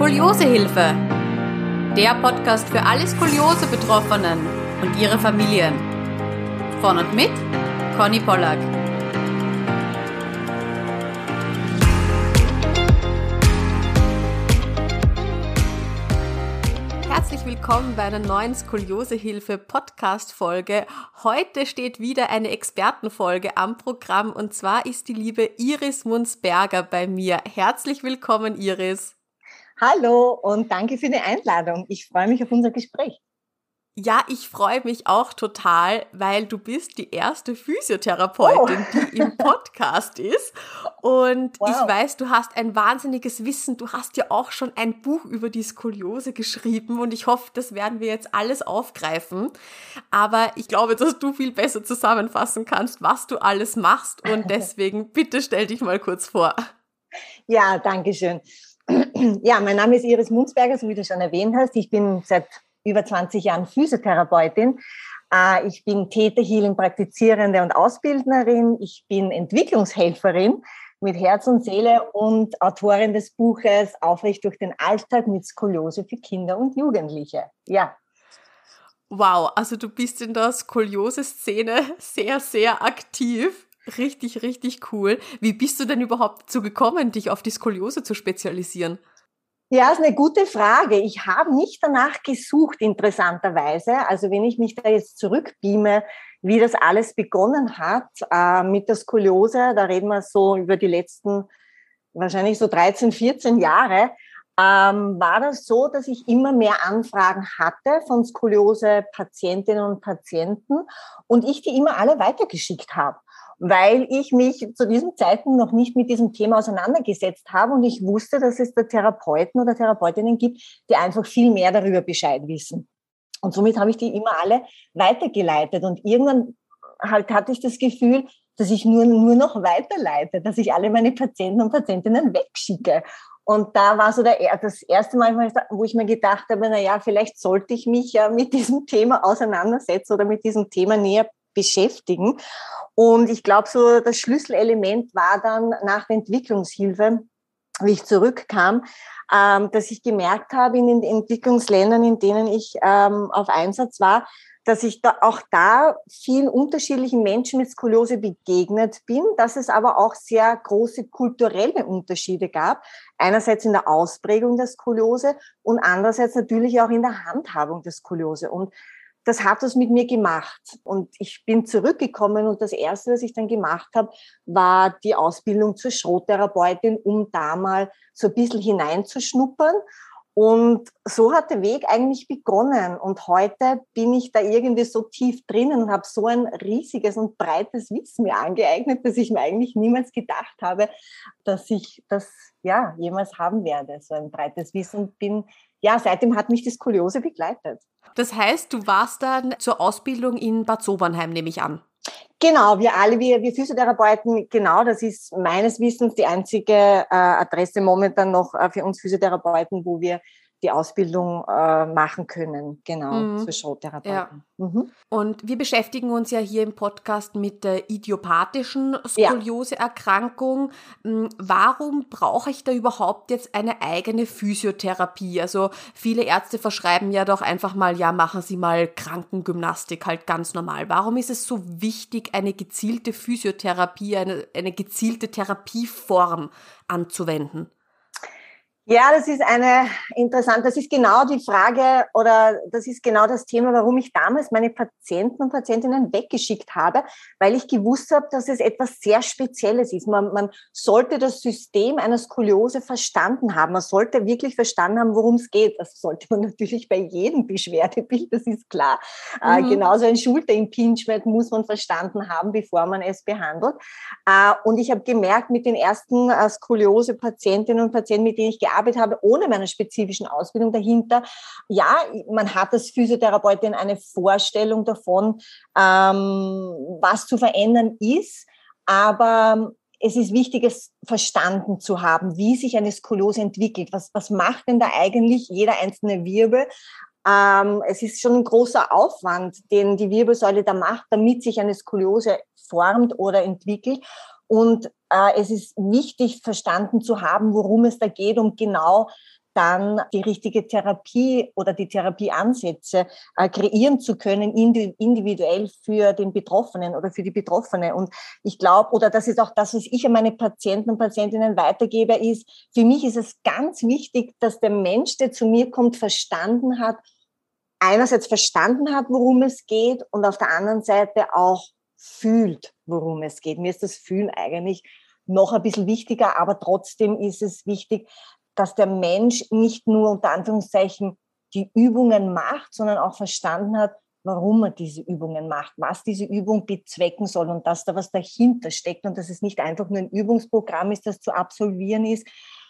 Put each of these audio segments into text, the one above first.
Skoliosehilfe. Der Podcast für alle Skoliose-Betroffenen und ihre Familien. Von und mit Conny Pollack. Herzlich willkommen bei einer neuen Skoliosehilfe Podcast Folge. Heute steht wieder eine Expertenfolge am Programm und zwar ist die liebe Iris Munzberger bei mir. Herzlich willkommen, Iris. Hallo und danke für die Einladung. Ich freue mich auf unser Gespräch. Ja, ich freue mich auch total, weil du bist die erste Physiotherapeutin, oh. die im Podcast ist. Und wow. ich weiß, du hast ein wahnsinniges Wissen. Du hast ja auch schon ein Buch über die Skoliose geschrieben und ich hoffe, das werden wir jetzt alles aufgreifen. Aber ich glaube, dass du viel besser zusammenfassen kannst, was du alles machst. Und deswegen bitte stell dich mal kurz vor. Ja, danke schön. Ja, mein Name ist Iris Munzberger, so wie du schon erwähnt hast. Ich bin seit über 20 Jahren Physiotherapeutin. Äh, ich bin Theta Healing Praktizierende und Ausbildnerin. Ich bin Entwicklungshelferin mit Herz und Seele und Autorin des Buches Aufrecht durch den Alltag mit Skoliose für Kinder und Jugendliche. Ja. Wow, also du bist in der Skoliose-Szene sehr, sehr aktiv. Richtig, richtig cool. Wie bist du denn überhaupt dazu gekommen, dich auf die Skoliose zu spezialisieren? Ja, ist eine gute Frage. Ich habe nicht danach gesucht, interessanterweise. Also wenn ich mich da jetzt zurückbeame, wie das alles begonnen hat äh, mit der Skoliose, da reden wir so über die letzten wahrscheinlich so 13, 14 Jahre, ähm, war das so, dass ich immer mehr Anfragen hatte von Skoliose-Patientinnen und Patienten und ich die immer alle weitergeschickt habe weil ich mich zu diesem Zeitpunkt noch nicht mit diesem Thema auseinandergesetzt habe und ich wusste, dass es da Therapeuten oder Therapeutinnen gibt, die einfach viel mehr darüber Bescheid wissen. Und somit habe ich die immer alle weitergeleitet und irgendwann halt hatte ich das Gefühl, dass ich nur, nur noch weiterleite, dass ich alle meine Patienten und Patientinnen wegschicke. Und da war so der, das erste Mal, wo ich mir gedacht habe, na ja, vielleicht sollte ich mich ja mit diesem Thema auseinandersetzen oder mit diesem Thema näher beschäftigen. Und ich glaube, so das Schlüsselelement war dann nach der Entwicklungshilfe, wie ich zurückkam, ähm, dass ich gemerkt habe in den Entwicklungsländern, in denen ich ähm, auf Einsatz war, dass ich da auch da vielen unterschiedlichen Menschen mit Skoliose begegnet bin, dass es aber auch sehr große kulturelle Unterschiede gab. Einerseits in der Ausprägung der Skoliose und andererseits natürlich auch in der Handhabung der Skoliose. Und das hat was mit mir gemacht. Und ich bin zurückgekommen und das Erste, was ich dann gemacht habe, war die Ausbildung zur Schrottherapeutin, um da mal so ein bisschen hineinzuschnuppern. Und so hat der Weg eigentlich begonnen. Und heute bin ich da irgendwie so tief drinnen und habe so ein riesiges und breites Wissen mir angeeignet, dass ich mir eigentlich niemals gedacht habe, dass ich das ja jemals haben werde. So ein breites Wissen bin. Ja, seitdem hat mich die Skoliose begleitet. Das heißt, du warst dann zur Ausbildung in Bad Sobernheim, nehme ich an. Genau, wir alle, wir, wir Physiotherapeuten, genau, das ist meines Wissens die einzige äh, Adresse momentan noch äh, für uns Physiotherapeuten, wo wir die Ausbildung äh, machen können, genau, mhm. zur Showtherapeuten. Ja. Mhm. Und wir beschäftigen uns ja hier im Podcast mit der idiopathischen Skolioseerkrankung. Ja. Hm, warum brauche ich da überhaupt jetzt eine eigene Physiotherapie? Also viele Ärzte verschreiben ja doch einfach mal, ja, machen Sie mal Krankengymnastik halt ganz normal. Warum ist es so wichtig, eine gezielte Physiotherapie, eine, eine gezielte Therapieform anzuwenden? Ja, das ist eine interessante, das ist genau die Frage oder das ist genau das Thema, warum ich damals meine Patienten und Patientinnen weggeschickt habe, weil ich gewusst habe, dass es etwas sehr Spezielles ist. Man, man sollte das System einer Skoliose verstanden haben. Man sollte wirklich verstanden haben, worum es geht. Das sollte man natürlich bei jedem Beschwerdebild, das ist klar. Äh, mhm. Äh, genauso ein Schulterimpingement muss man verstanden haben, bevor man es behandelt. Äh, und ich habe gemerkt, mit den ersten äh, Skoliose-Patientinnen und Patienten, mit denen ich gearbeitet gearbeitet habe, ohne meine spezifischen Ausbildung dahinter. Ja, man hat als Physiotherapeutin eine Vorstellung davon, ähm, was zu verändern ist, aber es ist wichtig, es verstanden zu haben, wie sich eine Skoliose entwickelt. Was, was macht denn da eigentlich jeder einzelne Wirbel? Ähm, es ist schon ein großer Aufwand, den die Wirbelsäule da macht, damit sich eine Skoliose formt oder entwickelt. Und äh, es ist wichtig, verstanden zu haben, worum es da geht, um genau dann die richtige Therapie oder die Therapieansätze äh, kreieren zu können, individuell für den Betroffenen oder für die Betroffene. Und ich glaube, oder das ist auch das, was ich an meine Patienten und Patientinnen weitergebe, ist, für mich ist es ganz wichtig, dass der Mensch, der zu mir kommt, verstanden hat, einerseits verstanden hat, worum es geht und auf der anderen Seite auch fühlt, worum es geht. Mir ist das Fühlen eigentlich noch ein bisschen wichtiger, aber trotzdem ist es wichtig, dass der Mensch nicht nur unter Anführungszeichen die Übungen macht, sondern auch verstanden hat, warum er diese Übungen macht, was diese Übung bezwecken soll und dass da was dahinter steckt und dass es nicht einfach nur ein Übungsprogramm ist, das zu absolvieren ist,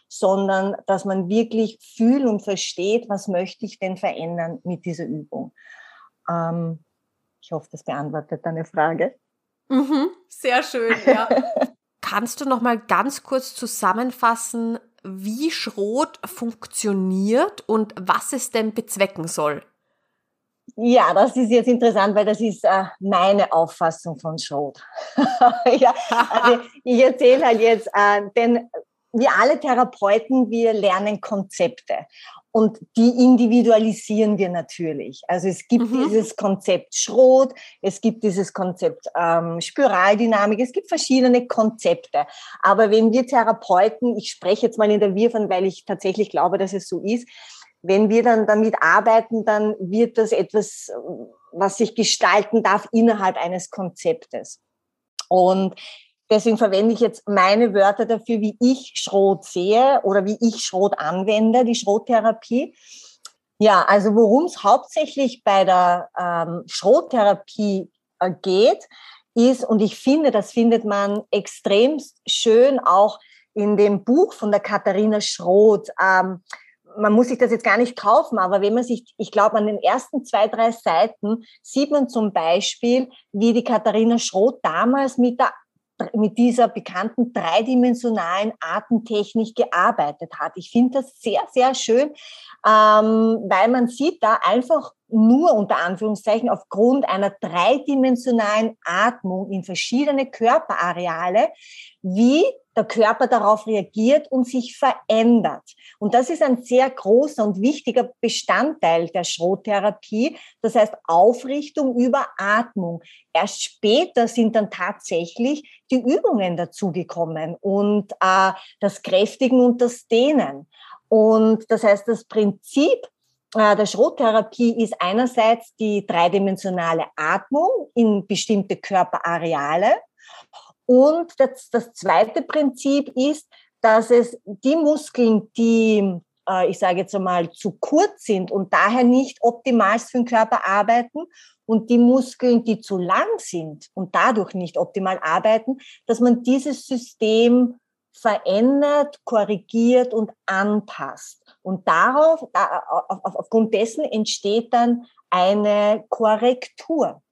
sondern dass man wirklich fühlt und versteht, was möchte ich denn verändern mit dieser Übung. Ähm, ich hoffe, das beantwortet deine Frage. Mhm, sehr schön, ja. Kannst du noch mal ganz kurz zusammenfassen, wie Schrot funktioniert und was es denn bezwecken soll? Ja, das ist jetzt interessant, weil das ist äh, meine Auffassung von Schrot. ja, also ich erzähle halt jetzt, äh, denn wir alle Therapeuten, wir lernen Konzepte und die individualisieren wir natürlich. Also es gibt mhm. dieses Konzept Schrot, es gibt dieses Konzept ähm, Spiraldynamik, es gibt verschiedene Konzepte. Aber wenn wir Therapeuten, ich spreche jetzt mal in der Wir von, weil ich tatsächlich glaube, dass es so ist, wenn wir dann damit arbeiten, dann wird das etwas, was sich gestalten darf innerhalb eines Konzeptes. Und Deswegen verwende ich jetzt meine Wörter dafür, wie ich Schrot sehe oder wie ich Schrot anwende, die Schrottherapie. Ja, also worum es hauptsächlich bei der ähm, Schrottherapie äh, geht, ist, und ich finde, das findet man extrem schön auch in dem Buch von der Katharina Schroth. Ähm, man muss sich das jetzt gar nicht kaufen, aber wenn man sich, ich glaube, an den ersten zwei, drei Seiten sieht man zum Beispiel, wie die Katharina Schroth damals mit der mit dieser bekannten dreidimensionalen Artentechnik gearbeitet hat. Ich finde das sehr, sehr schön, ähm, weil man sieht da einfach nur unter Anführungszeichen aufgrund einer dreidimensionalen Atmung in verschiedene Körperareale, wie der Körper darauf reagiert und sich verändert. Und das ist ein sehr großer und wichtiger Bestandteil der Schrottherapie. Das heißt Aufrichtung über Atmung. Erst später sind dann tatsächlich die Übungen dazugekommen und äh, das Kräftigen und das Dehnen. Und das heißt, das Prinzip äh, der Schrottherapie ist einerseits die dreidimensionale Atmung in bestimmte Körperareale und das, das zweite Prinzip ist, dass es die Muskeln, die, äh, ich sage jetzt einmal, zu kurz sind und daher nicht optimal für den Körper arbeiten und die Muskeln, die zu lang sind und dadurch nicht optimal arbeiten, dass man dieses System verändert, korrigiert und anpasst. Und darauf, aufgrund dessen entsteht dann eine Korrektur.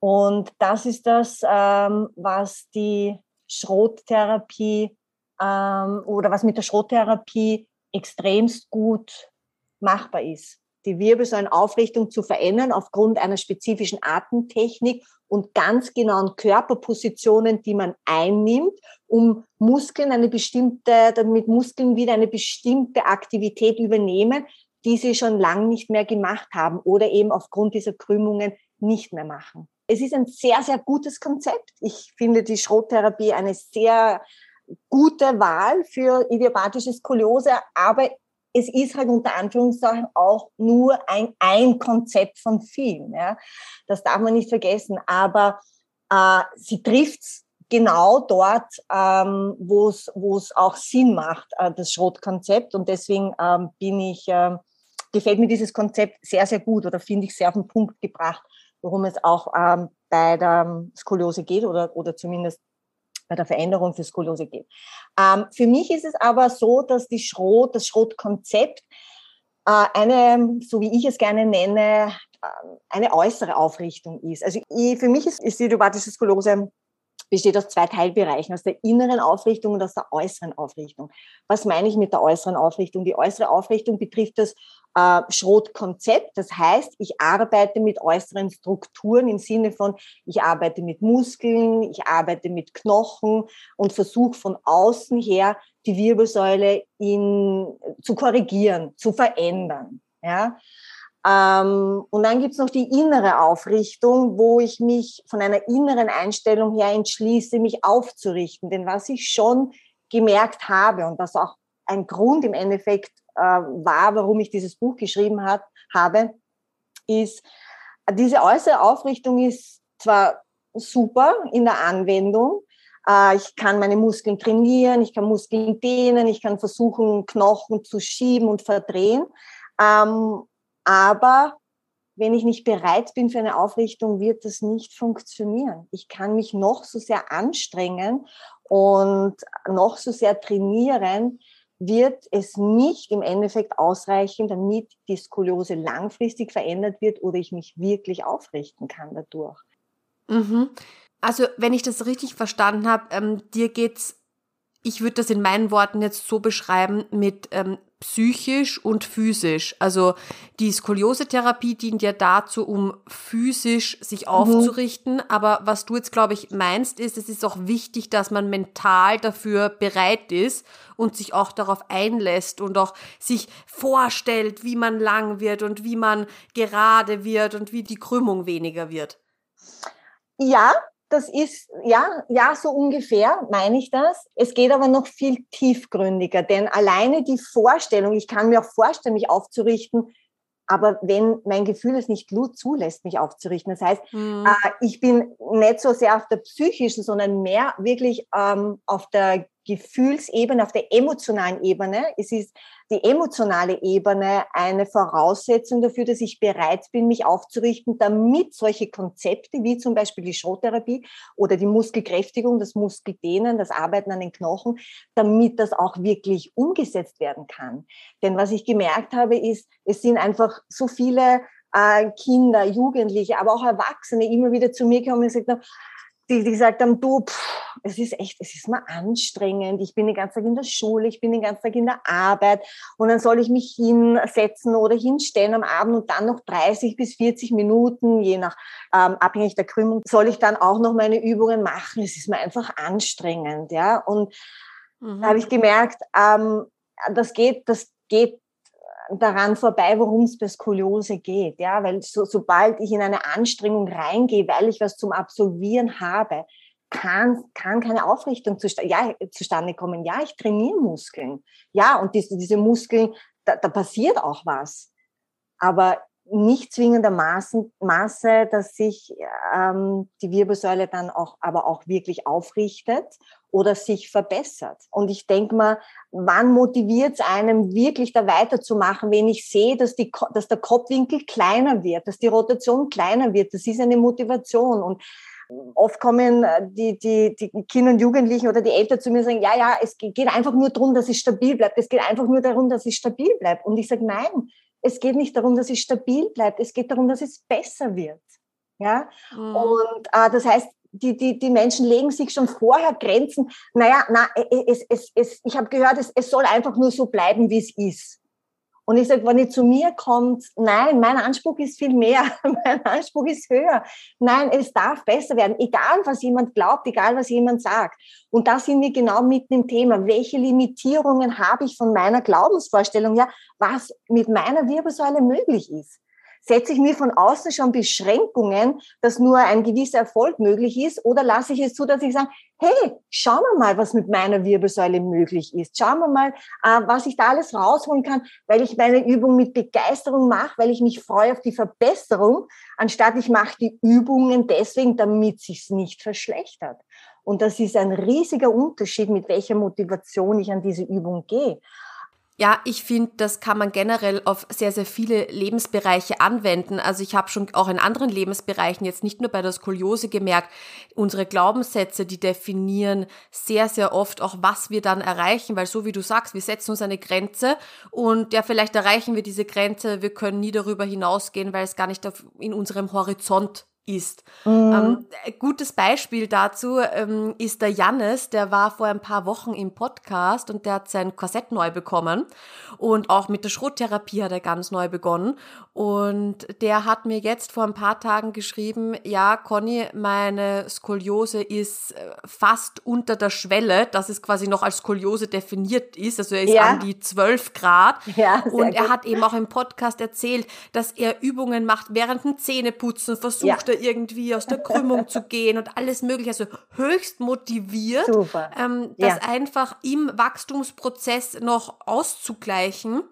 Und das ist das, ähm, was die Schrottherapie ähm, oder was mit der Schrottherapie extremst gut machbar ist. Die Wirbelsäulenaufrichtung zu verändern aufgrund einer spezifischen Atemtechnik und ganz genauen Körperpositionen, die man einnimmt, um Muskeln eine bestimmte, damit Muskeln wieder eine bestimmte Aktivität übernehmen, die sie schon lang nicht mehr gemacht haben oder eben aufgrund dieser Krümmungen nicht mehr machen. Es ist ein sehr, sehr gutes Konzept. Ich finde die Schrottherapie eine sehr gute Wahl für idiopathische Skoliose, aber es ist halt unter Anführungszeichen auch nur ein, ein Konzept von vielen. Ja. Das darf man nicht vergessen. Aber äh, sie trifft genau dort, ähm, wo es auch Sinn macht, äh, das Schrottkonzept. Und deswegen ähm, bin ich, äh, gefällt mir dieses Konzept sehr, sehr gut oder finde ich sehr auf den Punkt gebracht worum es auch ähm, bei der Skoliose geht oder, oder zumindest bei der Veränderung für Skoliose geht. Ähm, für mich ist es aber so, dass die Schrot, das Schrotkonzept äh, eine, so wie ich es gerne nenne, äh, eine äußere Aufrichtung ist. Also ich, für mich ist, ist die idiopathische Skoliose besteht aus zwei Teilbereichen, aus der inneren Aufrichtung und aus der äußeren Aufrichtung. Was meine ich mit der äußeren Aufrichtung? Die äußere Aufrichtung betrifft das äh, Schrotkonzept. Das heißt, ich arbeite mit äußeren Strukturen im Sinne von, ich arbeite mit Muskeln, ich arbeite mit Knochen und versuche von außen her die Wirbelsäule in, zu korrigieren, zu verändern. Ja? Ähm, und dann gibt's noch die innere Aufrichtung, wo ich mich von einer inneren Einstellung her entschließe, mich aufzurichten. Denn was ich schon gemerkt habe und was auch ein Grund im Endeffekt äh, war, warum ich dieses Buch geschrieben hat, habe, ist, diese äußere Aufrichtung ist zwar super in der Anwendung, äh, ich kann meine Muskeln trainieren, ich kann Muskeln dehnen, ich kann versuchen, Knochen zu schieben und verdrehen. Ähm, aber wenn ich nicht bereit bin für eine Aufrichtung, wird das nicht funktionieren. Ich kann mich noch so sehr anstrengen und noch so sehr trainieren, wird es nicht im Endeffekt ausreichen, damit die Skoliose langfristig verändert wird oder ich mich wirklich aufrichten kann dadurch. Mhm. Also, wenn ich das richtig verstanden habe, ähm, dir geht's, ich würde das in meinen Worten jetzt so beschreiben, mit ähm, psychisch und physisch. Also die Skoliose-Therapie dient ja dazu, um physisch sich mhm. aufzurichten. Aber was du jetzt, glaube ich, meinst, ist, es ist auch wichtig, dass man mental dafür bereit ist und sich auch darauf einlässt und auch sich vorstellt, wie man lang wird und wie man gerade wird und wie die Krümmung weniger wird. Ja, das ist, ja, ja, so ungefähr meine ich das. Es geht aber noch viel tiefgründiger, denn alleine die Vorstellung, ich kann mir auch vorstellen, mich aufzurichten, aber wenn mein Gefühl es nicht zulässt, mich aufzurichten, das heißt, mhm. äh, ich bin nicht so sehr auf der psychischen, sondern mehr wirklich ähm, auf der Gefühlsebene, auf der emotionalen Ebene. Es ist die emotionale Ebene eine Voraussetzung dafür, dass ich bereit bin, mich aufzurichten, damit solche Konzepte wie zum Beispiel die Schrottherapie oder die Muskelkräftigung, das Muskeldehnen, das Arbeiten an den Knochen, damit das auch wirklich umgesetzt werden kann. Denn was ich gemerkt habe, ist, es sind einfach so viele äh, Kinder, Jugendliche, aber auch Erwachsene immer wieder zu mir gekommen und gesagt haben, die, die gesagt haben, du, pff, es ist echt, es ist mal anstrengend. Ich bin den ganzen Tag in der Schule, ich bin den ganzen Tag in der Arbeit und dann soll ich mich hinsetzen oder hinstellen am Abend und dann noch 30 bis 40 Minuten, je nach ähm, abhängig der Krümmung, soll ich dann auch noch meine Übungen machen. Es ist mir einfach anstrengend, ja. Und mhm. da habe ich gemerkt, ähm, das geht, das geht daran vorbei, worum es bei Skoliose geht. Ja, weil so, sobald ich in eine Anstrengung reingehe, weil ich was zum Absolvieren habe, kann, kann keine Aufrichtung zustande, ja, zustande kommen. Ja, ich trainiere Muskeln. Ja, und diese, diese Muskeln, da, da passiert auch was. Aber nicht zwingendermaßen Maße, dass sich ähm, die Wirbelsäule dann auch, aber auch wirklich aufrichtet oder sich verbessert. Und ich denke mal, wann motiviert es einem wirklich da weiterzumachen, wenn ich sehe, dass, die, dass der Kopfwinkel kleiner wird, dass die Rotation kleiner wird. Das ist eine Motivation. Und oft kommen äh, die, die, die Kinder und Jugendlichen oder die Eltern zu mir und sagen, ja, ja, es geht einfach nur darum, dass es stabil bleibt. Es geht einfach nur darum, dass es stabil bleibt. Und ich sage, nein, es geht nicht darum, dass es stabil bleibt, es geht darum, dass es besser wird. Ja? Mhm. Und äh, das heißt, die, die, die Menschen legen sich schon vorher Grenzen. Naja, na, es, es, es, ich habe gehört, es, es soll einfach nur so bleiben, wie es ist. Und ich sage, wenn ihr zu mir kommt, nein, mein Anspruch ist viel mehr, mein Anspruch ist höher. Nein, es darf besser werden, egal was jemand glaubt, egal was jemand sagt. Und da sind wir genau mitten im Thema. Welche Limitierungen habe ich von meiner Glaubensvorstellung her, was mit meiner Wirbelsäule möglich ist? setze ich mir von außen schon Beschränkungen, dass nur ein gewisser Erfolg möglich ist, oder lasse ich es zu, dass ich sage, hey, schauen wir mal, was mit meiner Wirbelsäule möglich ist. Schauen wir mal, äh, was ich da alles rausholen kann, weil ich meine Übung mit Begeisterung mache, weil ich mich freue auf die Verbesserung, anstatt ich mache die Übungen deswegen, damit sich's nicht verschlechtert. Und das ist ein riesiger Unterschied, mit welcher Motivation ich an diese Übung gehe. Ja, ich finde, das kann man generell auf sehr, sehr viele Lebensbereiche anwenden. Also ich habe schon auch in anderen Lebensbereichen, jetzt nicht nur bei der Skoliose gemerkt, unsere Glaubenssätze, die definieren sehr, sehr oft auch, was wir dann erreichen, weil so wie du sagst, wir setzen uns eine Grenze und ja, vielleicht erreichen wir diese Grenze, wir können nie darüber hinausgehen, weil es gar nicht in unserem Horizont ist. Mhm. Ähm, gutes Beispiel dazu ähm, ist der Jannis, der war vor ein paar Wochen im Podcast und der hat sein Korsett neu bekommen und auch mit der Schrottherapie hat er ganz neu begonnen und der hat mir jetzt vor ein paar Tagen geschrieben, ja Conny, meine Skoliose ist äh, fast unter der Schwelle, dass es quasi noch als Skoliose definiert ist, also er ist ja. an die 12 Grad ja, und er gut. hat eben auch im Podcast erzählt, dass er Übungen macht während dem Zähneputzen, versucht ja irgendwie aus der Krümmung zu gehen und alles mögliche. Also höchst motiviert. Ähm, das ja. einfach im Wachstumsprozess noch auszugleichen.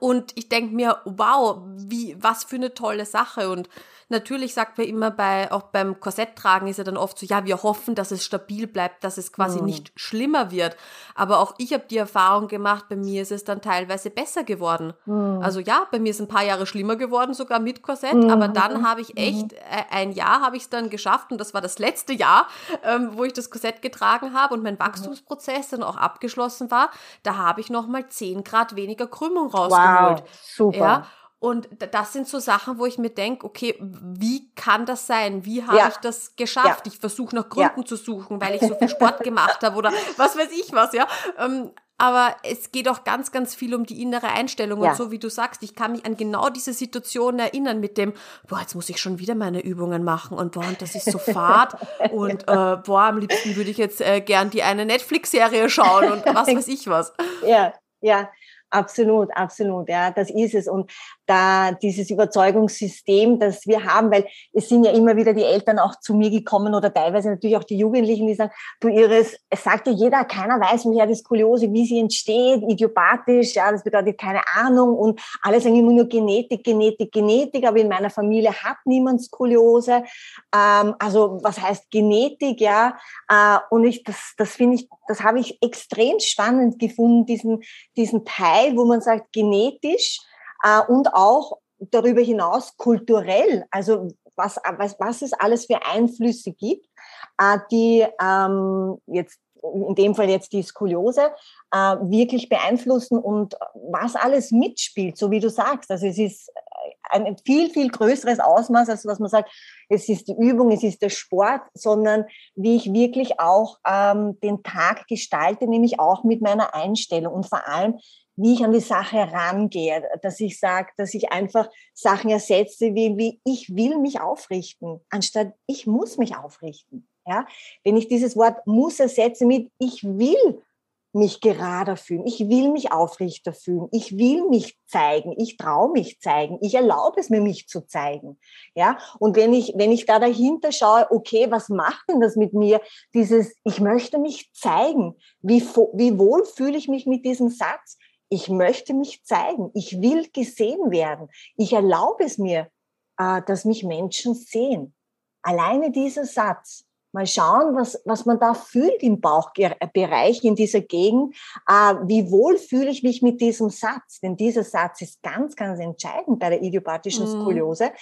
Und ich denke mir, wow, wie, was für eine tolle Sache. Und Natürlich sagt man immer bei, auch beim Korsetttragen ist ja dann oft so, ja, wir hoffen, dass es stabil bleibt, dass es quasi mhm. nicht schlimmer wird. Aber auch ich habe die Erfahrung gemacht, bei mir ist es dann teilweise besser geworden. Mhm. Also ja, bei mir ist ein paar Jahre schlimmer geworden, sogar mit Korsett, mhm. aber dann habe ich echt, mhm. äh, ein Jahr habe ich es dann geschafft und das war das letzte Jahr, ähm, wo ich das Korsett getragen habe und mein mhm. Wachstumsprozess dann auch abgeschlossen war. Da habe ich nochmal 10 Grad weniger Krümmung rausgeholt. Wow, super. Ja, und das sind so Sachen, wo ich mir denke, okay, wie kann das sein? Wie habe ja. ich das geschafft? Ja. Ich versuche nach Gründen ja. zu suchen, weil ich so viel Sport gemacht habe oder was weiß ich was, ja. Ähm, aber es geht auch ganz, ganz viel um die innere Einstellung. Und so wie du sagst, ich kann mich an genau diese Situation erinnern mit dem, boah, jetzt muss ich schon wieder meine Übungen machen und boah, und das ist so fad. und äh, boah, am liebsten würde ich jetzt äh, gern die eine Netflix-Serie schauen und was weiß ich was. Ja, ja. Absolut, absolut, ja, das ist es. Und da dieses Überzeugungssystem, das wir haben, weil es sind ja immer wieder die Eltern auch zu mir gekommen oder teilweise natürlich auch die Jugendlichen, die sagen, du Iris, es sagt ja jeder, keiner weiß, woher die Skoliose, wie sie entsteht, idiopathisch, ja, das bedeutet keine Ahnung und alle sagen immer nur Genetik, Genetik, Genetik, aber in meiner Familie hat niemand Skoliose. Ähm, also was heißt Genetik, ja? Äh, und ich, das, das finde ich, das habe ich extrem spannend gefunden, diesen, diesen Teil, wo man sagt, genetisch, und auch darüber hinaus kulturell, also was, was, was es alles für Einflüsse gibt, äh, die ähm, jetzt in dem Fall jetzt die Skoliose, äh, wirklich beeinflussen und was alles mitspielt, so wie du sagst. Also es ist ein viel, viel größeres Ausmaß, als was man sagt, es ist die Übung, es ist der Sport, sondern wie ich wirklich auch ähm, den Tag gestalte, nämlich auch mit meiner Einstellung und vor allem, wie ich an die Sache rangehe, dass ich sage, dass ich einfach Sachen ersetze, wie, wie ich will mich aufrichten, anstatt ich muss mich aufrichten. Ja? Wenn ich dieses Wort muss ersetze mit ich will mich gerader fühlen, ich will mich aufrichter fühlen, ich will mich zeigen, ich traue mich zeigen, ich erlaube es mir, mich zu zeigen. Ja, und wenn ich, wenn ich da dahinter schaue, okay, was macht denn das mit mir? Dieses, ich möchte mich zeigen. Wie, wie wohl fühle ich mich mit diesem Satz? Ich möchte mich zeigen. Ich will gesehen werden. Ich erlaube es mir, äh, dass mich Menschen sehen. Alleine dieser Satz. Mal schauen, was, was man da fühlt im Bauchbereich, in dieser Gegend. Äh, wie wohl fühle ich mich mit diesem Satz? Denn dieser Satz ist ganz, ganz entscheidend bei der idiopathischen mhm. Skoliose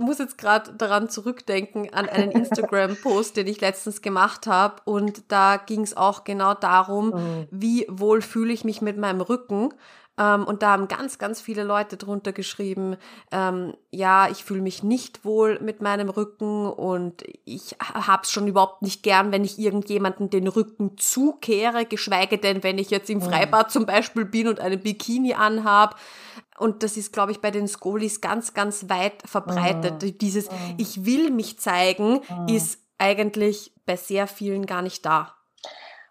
muss jetzt gerade daran zurückdenken, an einen Instagram-Post, den ich letztens gemacht habe. Und da ging es auch genau darum, mhm. wie wohl fühle ich mich mit meinem Rücken. Ähm, und da haben ganz, ganz viele Leute drunter geschrieben, ähm, ja, ich fühle mich nicht wohl mit meinem Rücken und ich hab's schon überhaupt nicht gern, wenn ich irgendjemanden den Rücken zukehre, geschweige denn, wenn ich jetzt im mhm. Freibad zum Beispiel bin und einen Bikini anhab. Und das ist, glaube ich, bei den Skolis ganz, ganz weit verbreitet. Mhm. Dieses mhm. Ich will mich zeigen mhm. ist eigentlich bei sehr vielen gar nicht da.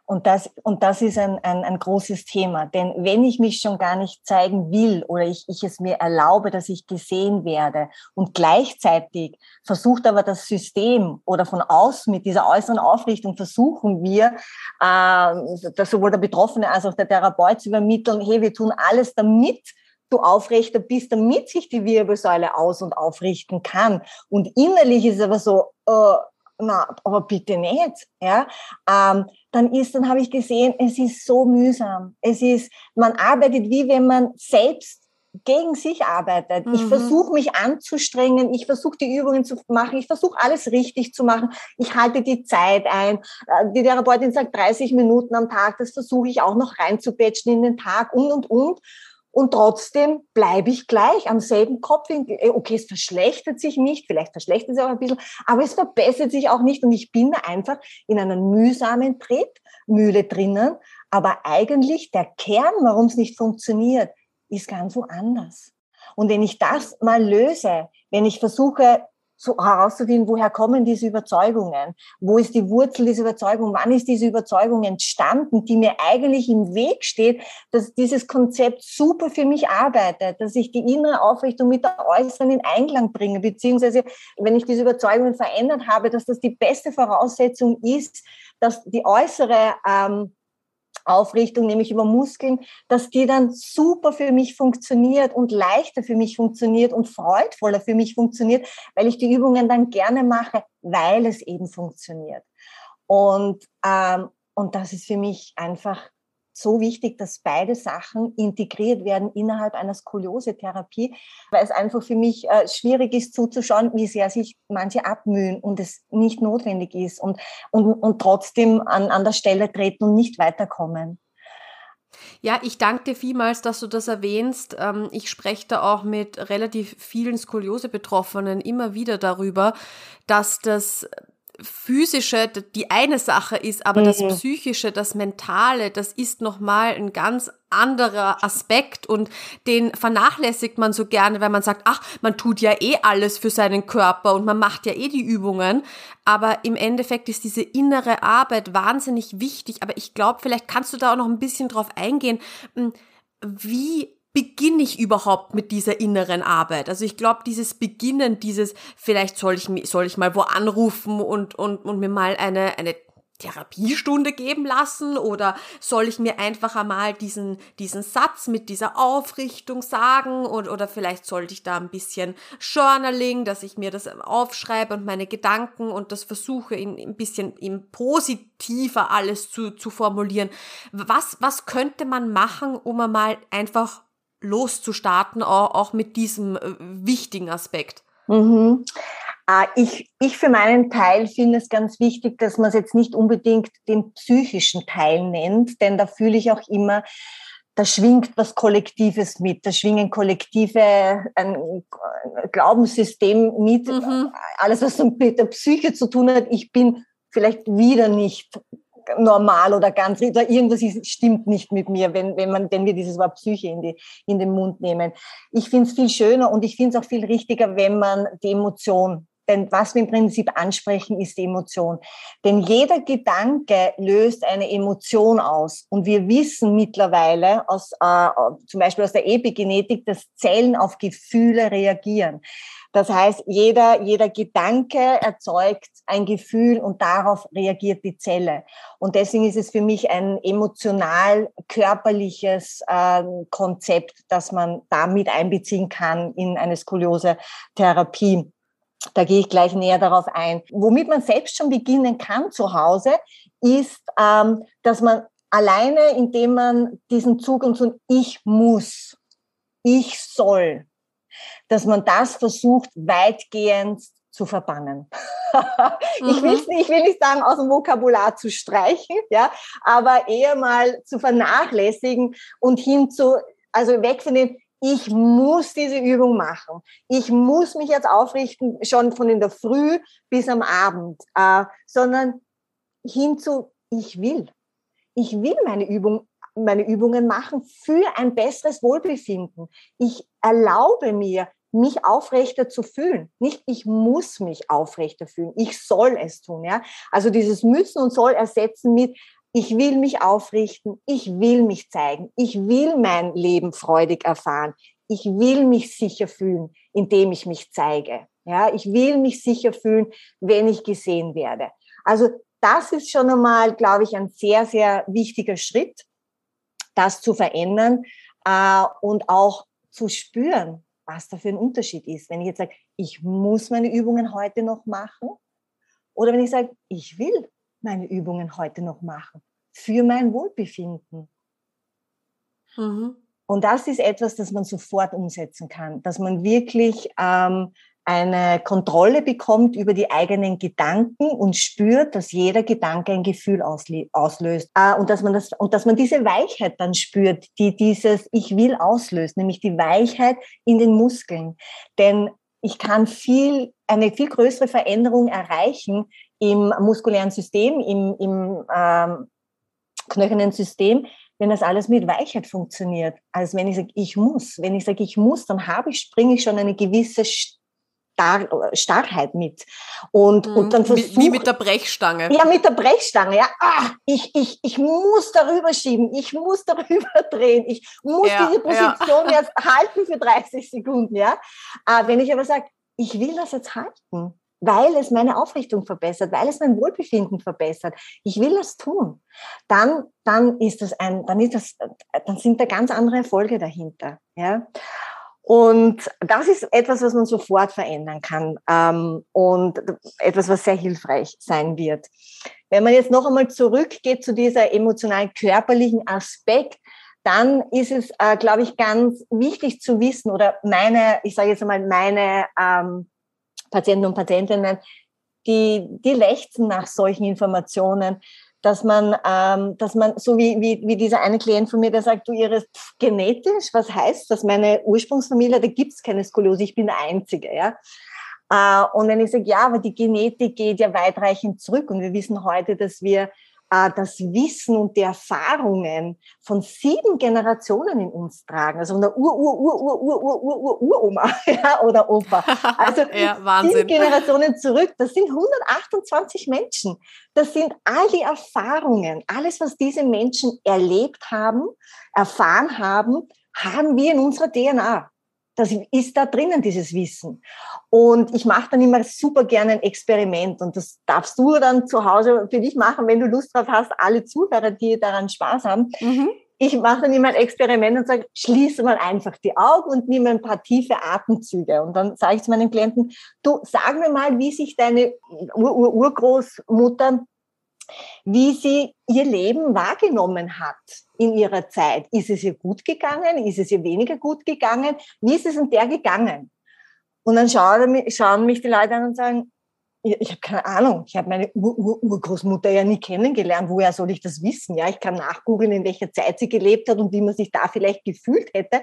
Und das, und das ist ein, ein, ein großes Thema. Denn wenn ich mich schon gar nicht zeigen will oder ich, ich es mir erlaube, dass ich gesehen werde und gleichzeitig versucht aber das System oder von außen mit dieser äußeren Aufrichtung versuchen wir, äh, dass sowohl der Betroffene als auch der Therapeut zu übermitteln, hey, wir tun alles damit, du aufrechter bist, damit sich die Wirbelsäule aus- und aufrichten kann. Und innerlich ist es aber so, äh, na, aber bitte nicht, ja, ähm, dann ist, dann habe ich gesehen, es ist so mühsam. Es ist, man arbeitet wie wenn man selbst gegen sich arbeitet. Mhm. Ich versuche mich anzustrengen, ich versuche die Übungen zu machen, ich versuche alles richtig zu machen, ich halte die Zeit ein. Äh, die Therapeutin sagt 30 Minuten am Tag, das versuche ich auch noch reinzupatchen in den Tag und und und. Und trotzdem bleibe ich gleich am selben Kopfwinkel. Äh, okay, es verschlechtert sich nicht, vielleicht verschlechtert es sich auch ein bisschen, aber es verbessert sich auch nicht und ich bin einfach in einer mühsamen Tretmühle drinnen. Aber eigentlich der Kern, warum es nicht funktioniert, ist ganz woanders. Und wenn ich das mal löse, wenn ich versuche, so herauszufinden, woher kommen diese Überzeugungen? Wo ist die Wurzel dieser Überzeugung? Wann ist diese Überzeugung entstanden, die mir eigentlich im Weg steht, dass dieses Konzept super für mich arbeitet, dass ich die innere Aufrichtung mit der äußeren in Einklang bringe, beziehungsweise wenn ich diese Überzeugungen verändert habe, dass das die beste Voraussetzung ist, dass die äußere ähm, Aufrichtung, nämlich über Muskeln, dass die dann super für mich funktioniert und leichter für mich funktioniert und freudvoller für mich funktioniert, weil ich die Übungen dann gerne mache, weil es eben funktioniert. Und, ähm, und das ist für mich einfach so wichtig, dass beide Sachen integriert werden innerhalb einer Skoliose-Therapie, weil es einfach für mich äh, schwierig ist zuzuschauen, wie sehr sich manche abmühen und es nicht notwendig ist und, und, und trotzdem an, an der Stelle treten und nicht weiterkommen. Ja, ich danke dir vielmals, dass du das erwähnst. Ähm, ich spreche da auch mit relativ vielen Skoliose-Betroffenen immer wieder darüber, dass das physische die eine Sache ist, aber mhm. das psychische, das mentale, das ist nochmal ein ganz anderer Aspekt und den vernachlässigt man so gerne, weil man sagt, ach, man tut ja eh alles für seinen Körper und man macht ja eh die Übungen, aber im Endeffekt ist diese innere Arbeit wahnsinnig wichtig, aber ich glaube, vielleicht kannst du da auch noch ein bisschen drauf eingehen, hm, wie beginne ich überhaupt mit dieser inneren Arbeit? Also ich glaube, dieses Beginnen, dieses, vielleicht soll ich, soll ich mal wo anrufen und, und, und mir mal eine, eine Therapiestunde geben lassen oder soll ich mir einfach einmal diesen, diesen Satz mit dieser Aufrichtung sagen oder, oder vielleicht sollte ich da ein bisschen Journaling, dass ich mir das aufschreibe und meine Gedanken und das versuche in, ein bisschen im positiver alles zu, zu formulieren. Was, was könnte man machen, um einmal einfach loszustarten, auch, auch mit diesem äh, wichtigen Aspekt? Mhm. Äh, ich, ich für meinen Teil finde es ganz wichtig, dass man es jetzt nicht unbedingt den psychischen Teil nennt, denn da fühle ich auch immer, da schwingt was Kollektives mit, da schwingen kollektive ein Glaubenssystem mit, mhm. alles was mit der Psyche zu tun hat. Ich bin vielleicht wieder nicht normal oder ganz, oder irgendwas ist, stimmt nicht mit mir, wenn, wenn, man, wenn wir dieses Wort Psyche in, die, in den Mund nehmen. Ich finde es viel schöner und ich finde es auch viel richtiger, wenn man die Emotion denn was wir im Prinzip ansprechen, ist die Emotion. Denn jeder Gedanke löst eine Emotion aus. Und wir wissen mittlerweile aus, äh, zum Beispiel aus der Epigenetik, dass Zellen auf Gefühle reagieren. Das heißt, jeder, jeder Gedanke erzeugt ein Gefühl und darauf reagiert die Zelle. Und deswegen ist es für mich ein emotional körperliches äh, Konzept, das man damit einbeziehen kann in eine Skoliose-Therapie. Da gehe ich gleich näher darauf ein. Womit man selbst schon beginnen kann zu Hause, ist, ähm, dass man alleine, indem man diesen Zugang zu Ich muss, ich soll, dass man das versucht, weitgehend zu verbannen. ich, will nicht, ich will nicht sagen, aus dem Vokabular zu streichen, ja, aber eher mal zu vernachlässigen und hin zu, also weg von den, ich muss diese Übung machen. Ich muss mich jetzt aufrichten, schon von in der Früh bis am Abend, äh, sondern hin zu, ich will. Ich will meine Übung meine Übungen machen für ein besseres Wohlbefinden. Ich erlaube mir, mich aufrechter zu fühlen. Nicht ich muss mich aufrechter fühlen, ich soll es tun. Ja? Also dieses müssen und soll ersetzen mit ich will mich aufrichten, ich will mich zeigen, ich will mein Leben freudig erfahren, ich will mich sicher fühlen, indem ich mich zeige. Ja, ich will mich sicher fühlen, wenn ich gesehen werde. Also das ist schon einmal, glaube ich, ein sehr, sehr wichtiger Schritt, das zu verändern äh, und auch zu spüren, was da für ein Unterschied ist. Wenn ich jetzt sage, ich muss meine Übungen heute noch machen, oder wenn ich sage, ich will meine Übungen heute noch machen, für mein Wohlbefinden. Mhm. Und das ist etwas, das man sofort umsetzen kann, dass man wirklich ähm, eine Kontrolle bekommt über die eigenen Gedanken und spürt, dass jeder Gedanke ein Gefühl auslöst. Äh, und dass man das, und dass man diese Weichheit dann spürt, die dieses Ich will auslöst, nämlich die Weichheit in den Muskeln. Denn ich kann viel, eine viel größere Veränderung erreichen im muskulären System, im, im ähm, knöchernen System, wenn das alles mit Weichheit funktioniert, als wenn ich sage, ich muss. Wenn ich sage, ich muss, dann habe ich, springe ich schon eine gewisse Star Starrheit mit. Und, mhm. und dann versuch, Wie mit der Brechstange. Ja, mit der Brechstange. Ja, ah, ich, ich, ich muss darüber schieben, ich muss darüber drehen, ich muss ja, diese Position ja. jetzt halten für 30 Sekunden. Ja? Äh, wenn ich aber sage, ich will das jetzt halten, weil es meine Aufrichtung verbessert, weil es mein Wohlbefinden verbessert. Ich will das tun. Dann, dann ist das ein, dann ist das, dann sind da ganz andere Erfolge dahinter. Ja. Und das ist etwas, was man sofort verändern kann ähm, und etwas, was sehr hilfreich sein wird. Wenn man jetzt noch einmal zurückgeht zu dieser emotionalen körperlichen Aspekt, dann ist es, äh, glaube ich, ganz wichtig zu wissen oder meine, ich sage jetzt einmal meine ähm, Patienten und Patientinnen, die, die lechzen nach solchen Informationen, dass man, ähm, dass man, so wie, wie, wie dieser eine Klient von mir, der sagt, du ihre genetisch, was heißt das? Meine Ursprungsfamilie, da gibt's keine Skoliose, ich bin der Einzige, ja. Äh, und wenn ich sage, ja, aber die Genetik geht ja weitreichend zurück und wir wissen heute, dass wir das Wissen und die Erfahrungen von sieben Generationen in uns tragen, also von der Ur, Ur, Ur, Ur, Ur, Ur, Ur, Ur, Uroma ja, oder Opa. Also ja, sieben Generationen zurück, das sind 128 Menschen. Das sind all die Erfahrungen, alles, was diese Menschen erlebt haben, erfahren haben, haben wir in unserer DNA. Das ist da drinnen, dieses Wissen. Und ich mache dann immer super gerne ein Experiment und das darfst du dann zu Hause für dich machen, wenn du Lust drauf hast, alle Zuhörer, die daran Spaß haben. Mhm. Ich mache dann immer ein Experiment und sage, schließe mal einfach die Augen und nimm ein paar tiefe Atemzüge. Und dann sage ich zu meinen Klienten, du sag mir mal, wie sich deine Ur -Ur Urgroßmutter wie sie ihr Leben wahrgenommen hat in ihrer Zeit. Ist es ihr gut gegangen? Ist es ihr weniger gut gegangen? Wie ist es in der gegangen? Und dann schauen, mich die Leute an und sagen, ich habe keine Ahnung, ich habe meine Ur -Ur Urgroßmutter ja nie kennengelernt, woher soll ich das wissen? Ja, ich kann nachgoogeln, in welcher Zeit sie gelebt hat und wie man sich da vielleicht gefühlt hätte,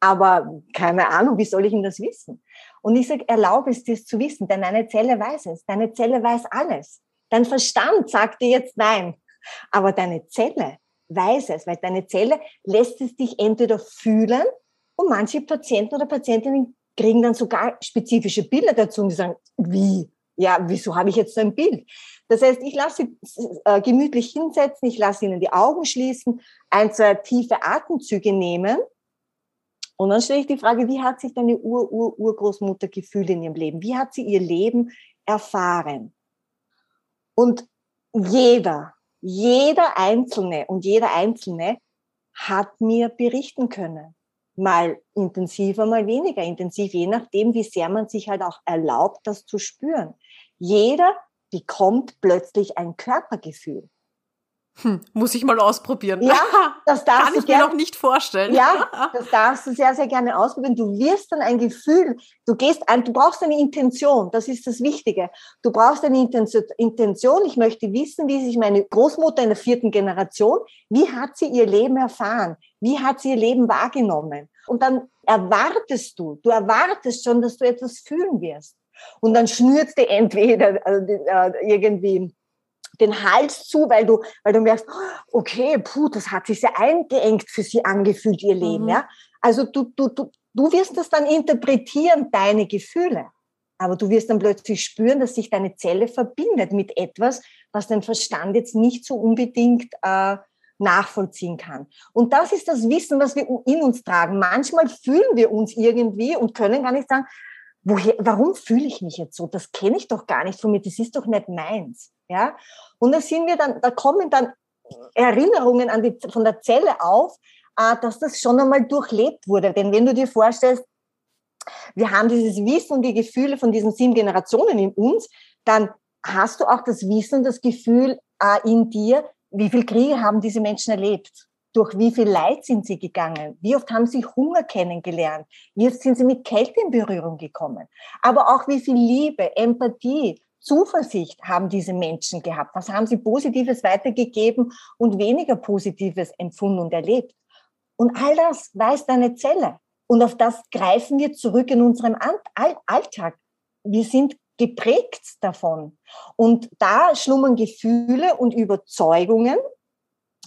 aber keine Ahnung, wie soll ich denn das wissen? Und ich sage, erlaube es dir zu wissen, denn deine Zelle weiß es, deine Zelle weiß alles. Dein Verstand sagt dir jetzt nein, aber deine Zelle weiß es, weil deine Zelle lässt es dich entweder fühlen und manche Patienten oder Patientinnen kriegen dann sogar spezifische Bilder dazu und sagen, wie? Ja, wieso habe ich jetzt so ein Bild? Das heißt, ich lasse sie äh, gemütlich hinsetzen, ich lasse ihnen die Augen schließen, ein, zwei tiefe Atemzüge nehmen und dann stelle ich die Frage, wie hat sich deine Ur-Ur-Urgroßmutter gefühlt in ihrem Leben? Wie hat sie ihr Leben erfahren? Und jeder, jeder Einzelne und jeder Einzelne hat mir berichten können. Mal intensiver, mal weniger intensiv, je nachdem, wie sehr man sich halt auch erlaubt, das zu spüren. Jeder bekommt plötzlich ein Körpergefühl. Hm, muss ich mal ausprobieren. Ja, das darfst Kann ich mir noch nicht vorstellen. Ja, das darfst du sehr, sehr gerne ausprobieren. Du wirst dann ein Gefühl, du gehst ein, du brauchst eine Intention, das ist das Wichtige. Du brauchst eine Intention. Ich möchte wissen, wie sich meine Großmutter in der vierten Generation, wie hat sie ihr Leben erfahren? Wie hat sie ihr Leben wahrgenommen? Und dann erwartest du, du erwartest schon, dass du etwas fühlen wirst. Und dann schnürst du entweder also, äh, irgendwie den Hals zu, weil du, weil du merkst, okay, puh, das hat sich sehr eingeengt für sie angefühlt, ihr Leben, mhm. ja. Also du, du, du, du wirst das dann interpretieren, deine Gefühle. Aber du wirst dann plötzlich spüren, dass sich deine Zelle verbindet mit etwas, was dein Verstand jetzt nicht so unbedingt äh, nachvollziehen kann. Und das ist das Wissen, was wir in uns tragen. Manchmal fühlen wir uns irgendwie und können gar nicht sagen, woher, warum fühle ich mich jetzt so? Das kenne ich doch gar nicht von mir, das ist doch nicht meins. Ja? Und da sind wir dann, da kommen dann Erinnerungen an die, von der Zelle auf, äh, dass das schon einmal durchlebt wurde. Denn wenn du dir vorstellst, wir haben dieses Wissen und die Gefühle von diesen sieben Generationen in uns, dann hast du auch das Wissen und das Gefühl äh, in dir, wie viel Kriege haben diese Menschen erlebt? durch wie viel Leid sind sie gegangen? Wie oft haben sie Hunger kennengelernt? Wie oft sind sie mit Kälte in Berührung gekommen? Aber auch wie viel Liebe, Empathie, Zuversicht haben diese Menschen gehabt? Was haben sie Positives weitergegeben und weniger Positives empfunden und erlebt? Und all das weiß deine Zelle. Und auf das greifen wir zurück in unserem Alltag. Wir sind geprägt davon. Und da schlummern Gefühle und Überzeugungen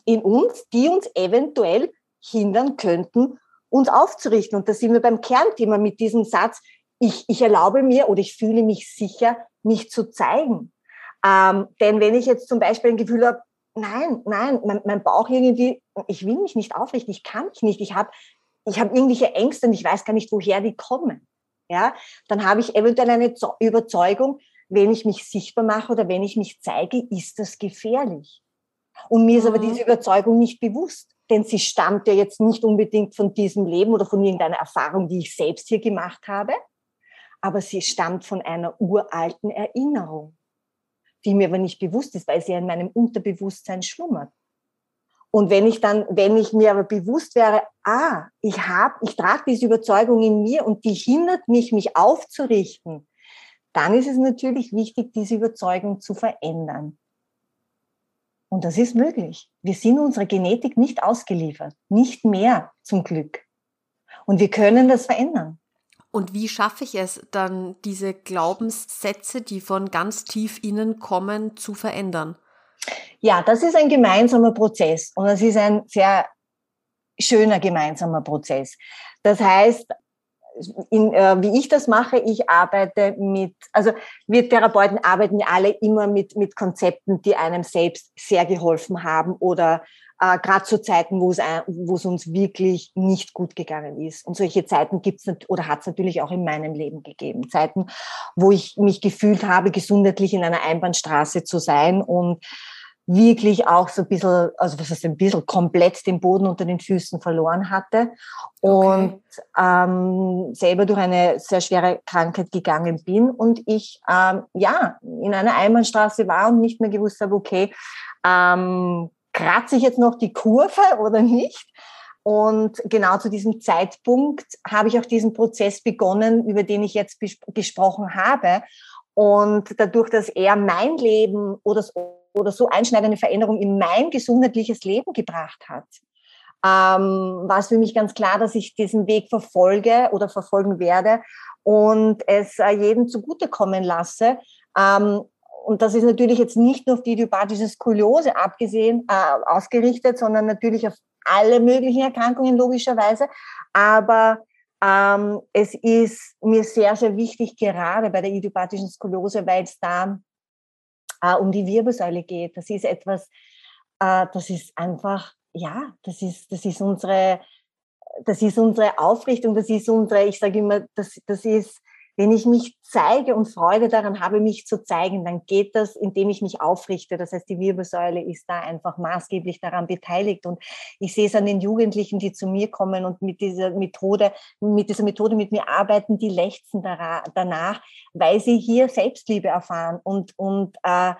in uns, die uns eventuell hindern könnten, uns aufzurichten. Und da sind wir beim Kernthema mit diesem Satz, ich, ich erlaube mir oder ich fühle mich sicher, mich zu zeigen. Ähm, denn wenn ich jetzt zum Beispiel ein Gefühl habe, nein, nein, mein, mein Bauch irgendwie, ich will mich nicht aufrichten, ich kann mich nicht, ich habe ich hab irgendwelche Ängste und ich weiß gar nicht, woher die kommen. Ja, dann habe ich eventuell eine Überzeugung, wenn ich mich sichtbar mache oder wenn ich mich zeige, ist das gefährlich. Und mir ist aber mhm. diese Überzeugung nicht bewusst, denn sie stammt ja jetzt nicht unbedingt von diesem Leben oder von irgendeiner Erfahrung, die ich selbst hier gemacht habe, aber sie stammt von einer uralten Erinnerung, die mir aber nicht bewusst ist, weil sie ja in meinem Unterbewusstsein schlummert. Und wenn ich dann, wenn ich mir aber bewusst wäre, ah, ich habe, ich trage diese Überzeugung in mir und die hindert mich, mich aufzurichten, dann ist es natürlich wichtig, diese Überzeugung zu verändern. Und das ist möglich. Wir sind unserer Genetik nicht ausgeliefert. Nicht mehr zum Glück. Und wir können das verändern. Und wie schaffe ich es dann, diese Glaubenssätze, die von ganz tief innen kommen, zu verändern? Ja, das ist ein gemeinsamer Prozess und es ist ein sehr schöner gemeinsamer Prozess. Das heißt, in, äh, wie ich das mache, ich arbeite mit, also wir Therapeuten arbeiten ja alle immer mit, mit Konzepten, die einem selbst sehr geholfen haben oder äh, gerade zu Zeiten, wo es, uns wirklich nicht gut gegangen ist. Und solche Zeiten gibt es oder hat es natürlich auch in meinem Leben gegeben. Zeiten, wo ich mich gefühlt habe, gesundheitlich in einer Einbahnstraße zu sein und wirklich auch so ein bisschen, also was heißt ein bisschen, komplett den Boden unter den Füßen verloren hatte und okay. ähm, selber durch eine sehr schwere Krankheit gegangen bin und ich ähm, ja in einer Einbahnstraße war und nicht mehr gewusst habe, okay, ähm, kratze ich jetzt noch die Kurve oder nicht? Und genau zu diesem Zeitpunkt habe ich auch diesen Prozess begonnen, über den ich jetzt gesprochen habe. Und dadurch, dass er mein Leben oder oder so einschneidende Veränderung in mein gesundheitliches Leben gebracht hat, ähm, war es für mich ganz klar, dass ich diesen Weg verfolge oder verfolgen werde und es äh, jedem zugutekommen lasse. Ähm, und das ist natürlich jetzt nicht nur auf die idiopathische Skoliose abgesehen, äh, ausgerichtet, sondern natürlich auf alle möglichen Erkrankungen logischerweise. Aber ähm, es ist mir sehr, sehr wichtig, gerade bei der idiopathischen Skoliose, weil es da äh, um die Wirbelsäule geht. Das ist etwas, äh, das ist einfach, ja, das ist, das ist unsere, das ist unsere Aufrichtung, das ist unsere, ich sage immer, das, das ist, wenn ich mich zeige und Freude daran habe, mich zu zeigen, dann geht das, indem ich mich aufrichte. Das heißt, die Wirbelsäule ist da einfach maßgeblich daran beteiligt. Und ich sehe es an den Jugendlichen, die zu mir kommen und mit dieser Methode, mit dieser Methode mit mir arbeiten, die lechzen danach, weil sie hier Selbstliebe erfahren und, und äh,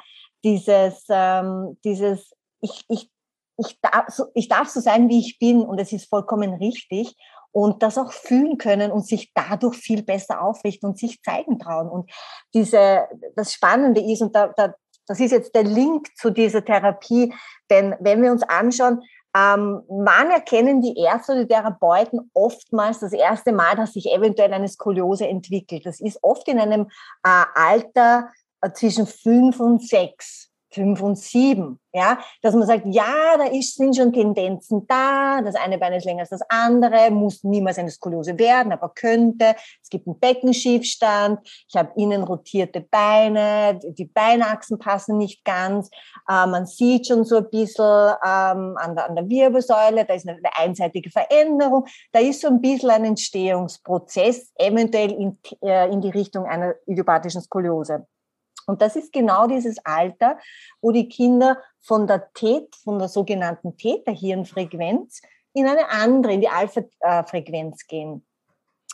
dieses, ähm, dieses, ich, ich, ich darf, so, ich darf so sein, wie ich bin und es ist vollkommen richtig und das auch fühlen können und sich dadurch viel besser aufrichten und sich zeigen trauen. Und diese, das Spannende ist, und da, da, das ist jetzt der Link zu dieser Therapie, denn wenn wir uns anschauen, ähm, wann erkennen die Ärzte oder die Therapeuten oftmals das erste Mal, dass sich eventuell eine Skoliose entwickelt? Das ist oft in einem äh, Alter äh, zwischen fünf und sechs fünf und sieben, ja, dass man sagt, ja, da ist, sind schon Tendenzen da, das eine Bein ist länger als das andere, muss niemals eine Skoliose werden, aber könnte, es gibt einen Beckenschiefstand, ich habe innen rotierte Beine, die Beinachsen passen nicht ganz, äh, man sieht schon so ein bisschen ähm, an, der, an der Wirbelsäule, da ist eine, eine einseitige Veränderung, da ist so ein bisschen ein Entstehungsprozess, eventuell in, äh, in die Richtung einer idiopathischen Skoliose. Und das ist genau dieses Alter, wo die Kinder von der Tät, von der sogenannten Täterhirnfrequenz in eine andere, in die Alpha-Frequenz gehen.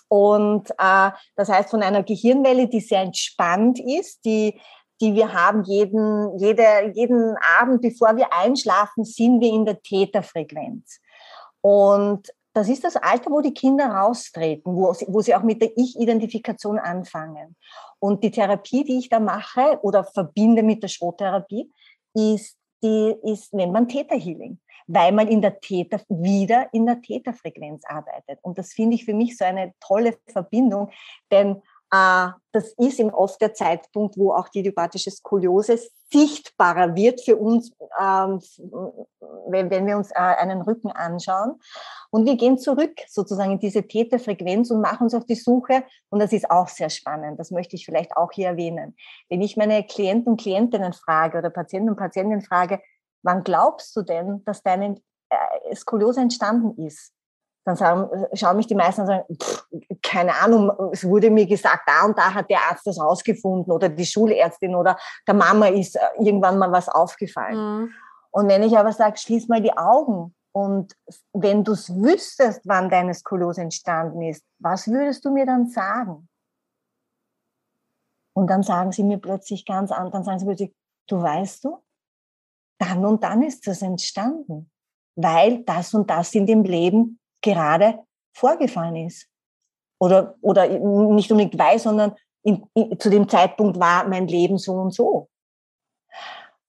Und äh, das heißt, von einer Gehirnwelle, die sehr entspannt ist, die die wir haben, jeden, jede, jeden Abend, bevor wir einschlafen, sind wir in der Täterfrequenz. Und das ist das Alter, wo die Kinder raustreten, wo sie, wo sie auch mit der Ich-Identifikation anfangen. Und die Therapie, die ich da mache oder verbinde mit der Schrottherapie, ist, die ist, nennt man Täterhealing, weil man in der Täter, wieder in der Täterfrequenz arbeitet. Und das finde ich für mich so eine tolle Verbindung, denn das ist eben oft der Zeitpunkt, wo auch die idiopathische Skoliose sichtbarer wird für uns, ähm, wenn, wenn wir uns äh, einen Rücken anschauen. Und wir gehen zurück sozusagen in diese Täterfrequenz und machen uns auf die Suche. Und das ist auch sehr spannend. Das möchte ich vielleicht auch hier erwähnen. Wenn ich meine Klienten und Klientinnen frage oder Patienten und Patientinnen frage, wann glaubst du denn, dass deine äh, Skoliose entstanden ist? Dann sagen, schauen mich die meisten und sagen, pff, keine Ahnung, es wurde mir gesagt, da und da hat der Arzt das rausgefunden oder die Schulärztin oder der Mama ist äh, irgendwann mal was aufgefallen. Mhm. Und wenn ich aber sage, schließ mal die Augen und wenn du es wüsstest, wann deine Skoliose entstanden ist, was würdest du mir dann sagen? Und dann sagen sie mir plötzlich ganz anders, dann sagen sie plötzlich, du weißt du, dann und dann ist das entstanden, weil das und das in dem Leben gerade vorgefallen ist. Oder, oder nicht unbedingt weiß, sondern in, in, zu dem Zeitpunkt war mein Leben so und so.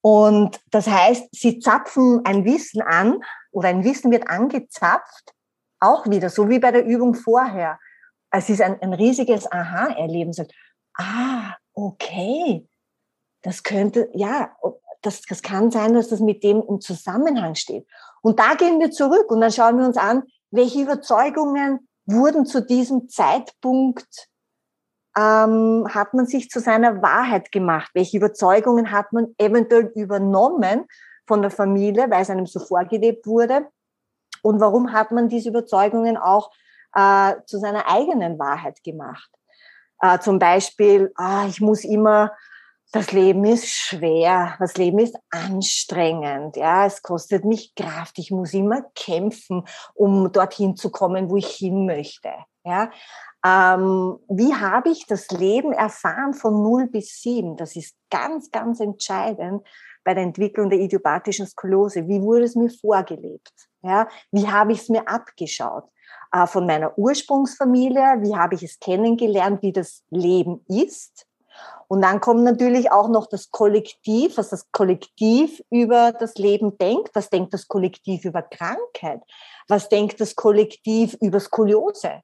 Und das heißt, sie zapfen ein Wissen an oder ein Wissen wird angezapft, auch wieder, so wie bei der Übung vorher. Es ist ein, ein riesiges Aha-Erleben. Ah, okay, das könnte, ja, das, das kann sein, dass das mit dem im Zusammenhang steht. Und da gehen wir zurück und dann schauen wir uns an, welche Überzeugungen wurden zu diesem Zeitpunkt, ähm, hat man sich zu seiner Wahrheit gemacht? Welche Überzeugungen hat man eventuell übernommen von der Familie, weil es einem so vorgelebt wurde? Und warum hat man diese Überzeugungen auch äh, zu seiner eigenen Wahrheit gemacht? Äh, zum Beispiel, ah, ich muss immer das Leben ist schwer, das Leben ist anstrengend, ja, es kostet mich Kraft, ich muss immer kämpfen, um dorthin zu kommen, wo ich hin möchte, ja. Ähm, wie habe ich das Leben erfahren von 0 bis 7? Das ist ganz, ganz entscheidend bei der Entwicklung der idiopathischen Skoliose. Wie wurde es mir vorgelebt? Ja, wie habe ich es mir abgeschaut? Äh, von meiner Ursprungsfamilie, wie habe ich es kennengelernt, wie das Leben ist? Und dann kommt natürlich auch noch das Kollektiv, was das Kollektiv über das Leben denkt. Was denkt das Kollektiv über Krankheit? Was denkt das Kollektiv über Skoliose?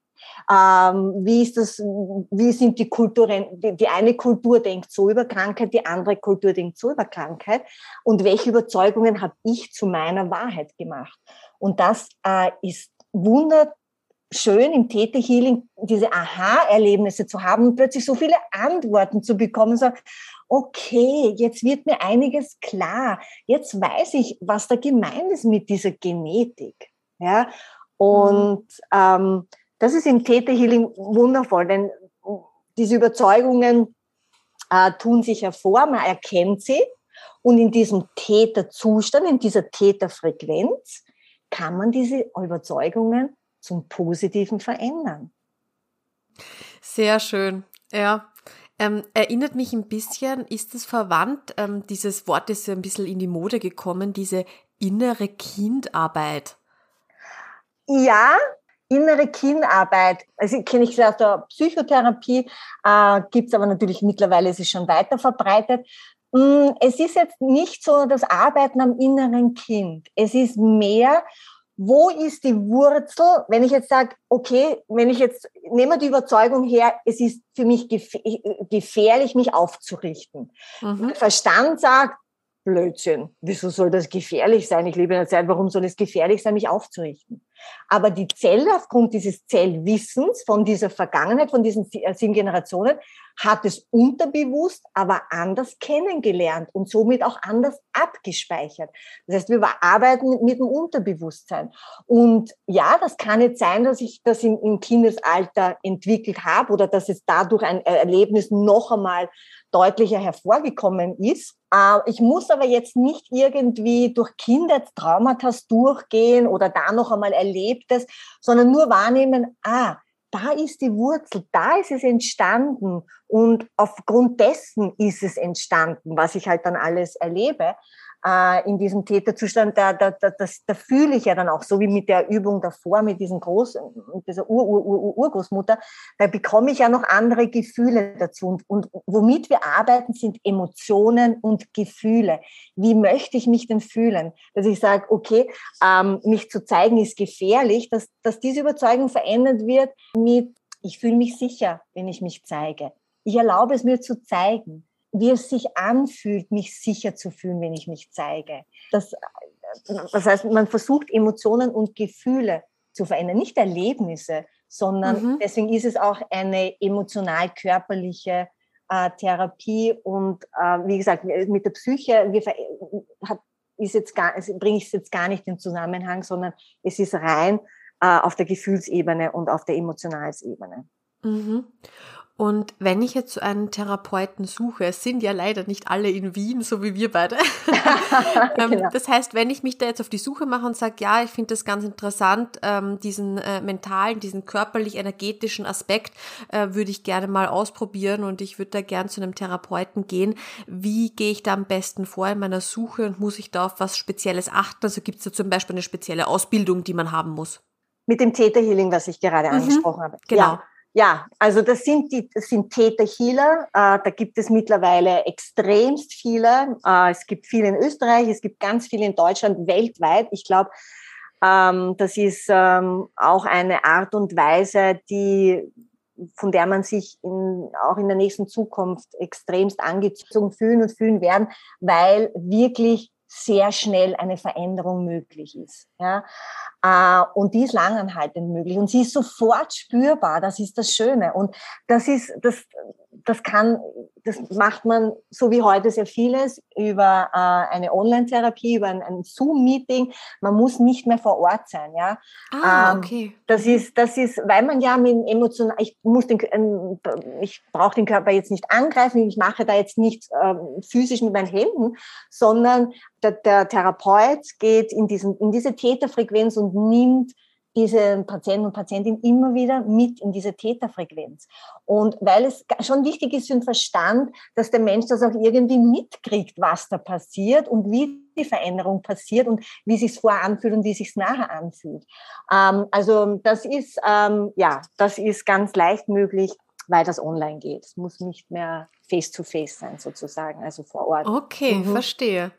Ähm, wie ist das, wie sind die Kulturen, die, die, eine Kultur denkt so über Krankheit, die andere Kultur denkt so über Krankheit und welche Überzeugungen habe ich zu meiner Wahrheit gemacht? Und das äh, ist wunder, schön im Täterhealing diese Aha-Erlebnisse zu haben und plötzlich so viele Antworten zu bekommen, so, okay, jetzt wird mir einiges klar. Jetzt weiß ich, was da gemeint ist mit dieser Genetik. Ja, und ähm, das ist im Täterhealing wundervoll, denn diese Überzeugungen äh, tun sich hervor, man erkennt sie und in diesem Täterzustand, in dieser Täterfrequenz kann man diese Überzeugungen zum Positiven verändern. Sehr schön, ja. Ähm, erinnert mich ein bisschen, ist es verwandt, ähm, dieses Wort ist ein bisschen in die Mode gekommen, diese innere Kindarbeit. Ja, innere Kindarbeit. Also kenne ich aus der Psychotherapie, äh, gibt es aber natürlich mittlerweile, ist es schon weiter verbreitet. Mm, es ist jetzt nicht so das Arbeiten am inneren Kind. Es ist mehr wo ist die Wurzel, wenn ich jetzt sage, okay, wenn ich jetzt, nehme die Überzeugung her, es ist für mich gefährlich, mich aufzurichten. Mhm. Verstand sagt, Blödsinn, wieso soll das gefährlich sein? Ich lebe in einer Zeit, warum soll es gefährlich sein, mich aufzurichten? Aber die Zelle, aufgrund dieses Zellwissens von dieser Vergangenheit, von diesen äh, sieben Generationen, hat es unterbewusst, aber anders kennengelernt und somit auch anders abgespeichert. Das heißt, wir arbeiten mit dem Unterbewusstsein. Und ja, das kann jetzt sein, dass ich das im, im Kindesalter entwickelt habe oder dass es dadurch ein Erlebnis noch einmal deutlicher hervorgekommen ist. Äh, ich muss aber jetzt nicht irgendwie durch Kindheitstraumata durchgehen oder da noch einmal Erlebtes, sondern nur wahrnehmen, ah, da ist die Wurzel, da ist es entstanden und aufgrund dessen ist es entstanden, was ich halt dann alles erlebe äh, in diesem Täterzustand, da, da, da, das, da fühle ich ja dann auch, so wie mit der Übung davor, mit diesem Groß, mit dieser Ur, Ur, Ur, Urgroßmutter, da bekomme ich ja noch andere Gefühle dazu. Und, und womit wir arbeiten, sind Emotionen und Gefühle. Wie möchte ich mich denn fühlen? Dass ich sage, okay, ähm, mich zu zeigen ist gefährlich, dass, dass diese Überzeugung verändert wird mit, ich fühle mich sicher, wenn ich mich zeige. Ich erlaube es mir zu zeigen wie es sich anfühlt, mich sicher zu fühlen, wenn ich mich zeige. Das, das heißt, man versucht Emotionen und Gefühle zu verändern, nicht Erlebnisse, sondern mhm. deswegen ist es auch eine emotional-körperliche äh, Therapie und äh, wie gesagt, mit der Psyche wir, hat, ist jetzt gar, bringe ich es jetzt gar nicht in Zusammenhang, sondern es ist rein äh, auf der Gefühlsebene und auf der Emotionalsebene. Mhm. Und wenn ich jetzt einen Therapeuten suche, es sind ja leider nicht alle in Wien, so wie wir beide. Ähm, genau. Das heißt, wenn ich mich da jetzt auf die Suche mache und sage, ja, ich finde das ganz interessant, ähm, diesen äh, mentalen, diesen körperlich-energetischen Aspekt äh, würde ich gerne mal ausprobieren und ich würde da gern zu einem Therapeuten gehen. Wie gehe ich da am besten vor in meiner Suche und muss ich da auf was Spezielles achten? Also gibt es da zum Beispiel eine spezielle Ausbildung, die man haben muss? Mit dem Theta-Healing, was ich gerade mhm, angesprochen habe. Genau. Ja. Ja, also das sind die, das sind Täter-Healer. Äh, da gibt es mittlerweile extremst viele. Äh, es gibt viele in Österreich, es gibt ganz viele in Deutschland, weltweit. Ich glaube, ähm, das ist ähm, auch eine Art und Weise, die von der man sich in, auch in der nächsten Zukunft extremst angezogen fühlen und fühlen werden, weil wirklich sehr schnell eine Veränderung möglich ist. Ja? Äh, und die ist langanhaltend möglich und sie ist sofort spürbar. Das ist das Schöne. Und das ist, das, das kann, das macht man so wie heute sehr vieles über äh, eine Online-Therapie, über ein, ein Zoom-Meeting. Man muss nicht mehr vor Ort sein, ja. Ah, ähm, okay. Das ist, das ist, weil man ja mit emotional, ich muss den, ähm, ich brauche den Körper jetzt nicht angreifen, ich mache da jetzt nichts ähm, physisch mit meinen Händen, sondern der, der Therapeut geht in diesen, in diese Täterfrequenz und nimmt diese Patienten und Patientinnen immer wieder mit in diese Täterfrequenz. Und weil es schon wichtig ist für den Verstand, dass der Mensch das auch irgendwie mitkriegt, was da passiert und wie die Veränderung passiert und wie sich vorher anfühlt und wie sich nachher anfühlt. Ähm, also das ist, ähm, ja, das ist ganz leicht möglich, weil das online geht. Es muss nicht mehr face-to-face -face sein sozusagen, also vor Ort. Okay, mhm. verstehe.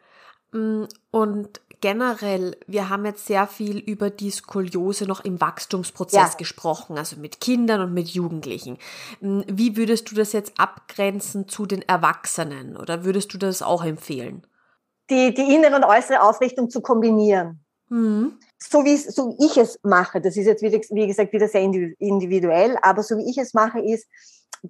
Mm, und generell, wir haben jetzt sehr viel über die Skoliose noch im Wachstumsprozess ja. gesprochen, also mit Kindern und mit Jugendlichen. Mm, wie würdest du das jetzt abgrenzen zu den Erwachsenen oder würdest du das auch empfehlen? Die, die innere und äußere Aufrichtung zu kombinieren. Mhm. So wie so ich es mache, das ist jetzt wie, wie gesagt wieder sehr individuell, aber so wie ich es mache, ist,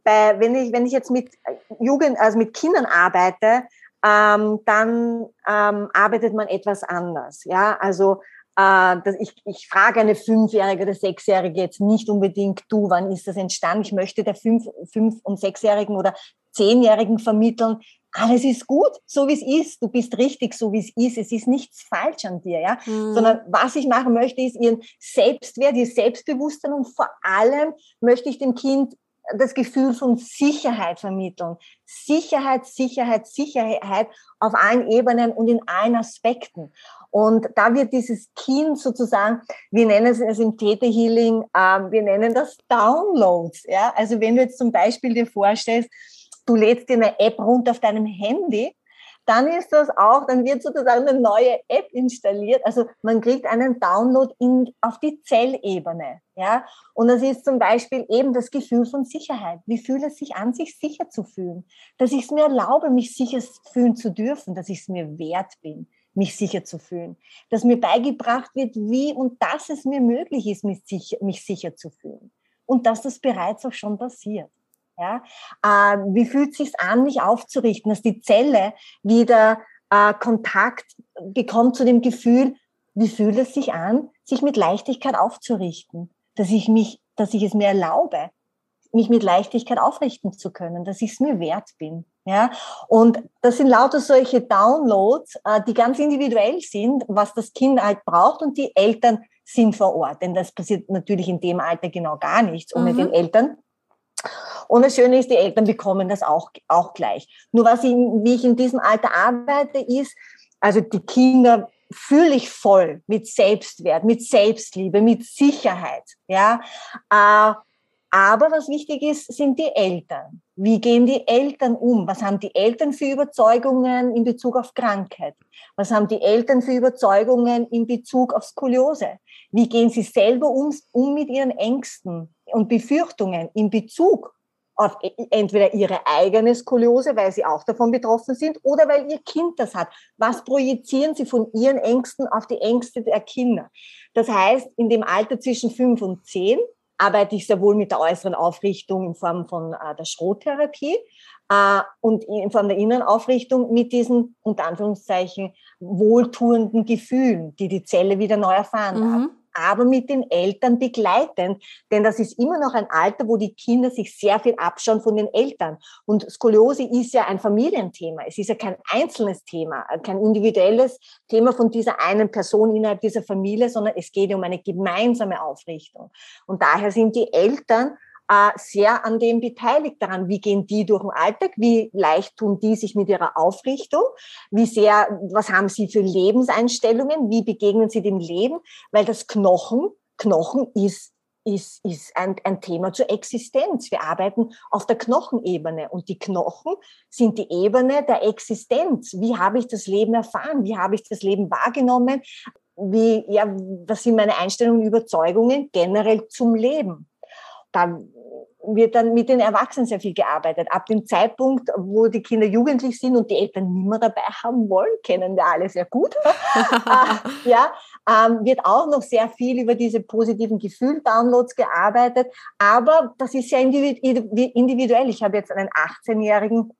bei, wenn, ich, wenn ich jetzt mit Jugend, also mit Kindern arbeite, ähm, dann ähm, arbeitet man etwas anders. Ja, also äh, das, ich, ich frage eine Fünfjährige oder Sechsjährige jetzt nicht unbedingt, du, wann ist das entstanden? Ich möchte der Fünf-, Fünf- und Sechsjährigen oder Zehnjährigen vermitteln, alles ist gut, so wie es ist. Du bist richtig, so wie es ist. Es ist nichts falsch an dir, ja. Mhm. Sondern was ich machen möchte, ist ihren Selbstwert, ihr Selbstbewusstsein und vor allem möchte ich dem Kind das Gefühl von Sicherheit vermitteln. Sicherheit, Sicherheit, Sicherheit auf allen Ebenen und in allen Aspekten. Und da wird dieses Kind sozusagen, wir nennen es im Theta Healing, äh, wir nennen das Downloads. Ja? Also wenn du jetzt zum Beispiel dir vorstellst, du lädst dir eine App runter auf deinem Handy dann ist das auch, dann wird sozusagen eine neue App installiert. Also man kriegt einen Download in, auf die Zellebene. Ja? Und das ist zum Beispiel eben das Gefühl von Sicherheit. Wie fühlt es sich an, sich sicher zu fühlen? Dass ich es mir erlaube, mich sicher fühlen zu dürfen, dass ich es mir wert bin mich sicher zu fühlen. Dass mir beigebracht wird, wie und dass es mir möglich ist, mich sicher, mich sicher zu fühlen. Und dass das bereits auch schon passiert. Ja? Äh, wie fühlt es sich an, mich aufzurichten, dass die Zelle wieder äh, Kontakt bekommt zu dem Gefühl, wie fühlt es sich an, sich mit Leichtigkeit aufzurichten, dass ich mich, dass ich es mir erlaube, mich mit Leichtigkeit aufrichten zu können, dass ich es mir wert bin. Ja, und das sind lauter solche Downloads, äh, die ganz individuell sind, was das Kind halt braucht und die Eltern sind vor Ort. Denn das passiert natürlich in dem Alter genau gar nichts ohne mhm. den Eltern. Und das Schöne ist, die Eltern bekommen das auch, auch gleich. Nur was ich, wie ich in diesem Alter arbeite, ist, also die Kinder fühle ich voll mit Selbstwert, mit Selbstliebe, mit Sicherheit. Ja, äh, aber was wichtig ist, sind die Eltern. Wie gehen die Eltern um? Was haben die Eltern für Überzeugungen in Bezug auf Krankheit? Was haben die Eltern für Überzeugungen in Bezug auf Skoliose? Wie gehen sie selber um, um mit ihren Ängsten und Befürchtungen in Bezug auf e, entweder ihre eigene Skoliose, weil sie auch davon betroffen sind, oder weil ihr Kind das hat. Was projizieren sie von ihren Ängsten auf die Ängste der Kinder? Das heißt, in dem Alter zwischen fünf und zehn arbeite ich sehr wohl mit der äußeren Aufrichtung in Form von äh, der Schrottherapie äh, und in Form der inneren Aufrichtung mit diesen, unter Anführungszeichen, wohltuenden Gefühlen, die die Zelle wieder neu erfahren mhm. Aber mit den Eltern begleitend. Denn das ist immer noch ein Alter, wo die Kinder sich sehr viel abschauen von den Eltern. Und Skoliose ist ja ein Familienthema. Es ist ja kein einzelnes Thema, kein individuelles Thema von dieser einen Person innerhalb dieser Familie, sondern es geht um eine gemeinsame Aufrichtung. Und daher sind die Eltern äh, sehr an dem beteiligt daran. Wie gehen die durch den Alltag? Wie leicht tun die sich mit ihrer Aufrichtung? Wie sehr, was haben sie für Lebenseinstellungen? Wie begegnen sie dem Leben? Weil das Knochen, Knochen ist ist, ist ein, ein Thema zur Existenz. Wir arbeiten auf der Knochenebene und die Knochen sind die Ebene der Existenz. Wie habe ich das Leben erfahren? Wie habe ich das Leben wahrgenommen? Wie, ja, was sind meine Einstellungen und Überzeugungen generell zum Leben? Da wird dann mit den Erwachsenen sehr viel gearbeitet. Ab dem Zeitpunkt, wo die Kinder jugendlich sind und die Eltern nimmer dabei haben wollen, kennen wir alle sehr gut, äh, ja, ähm, wird auch noch sehr viel über diese positiven Gefühl-Downloads gearbeitet. Aber das ist ja individuell. Ich habe jetzt einen 18-Jährigen,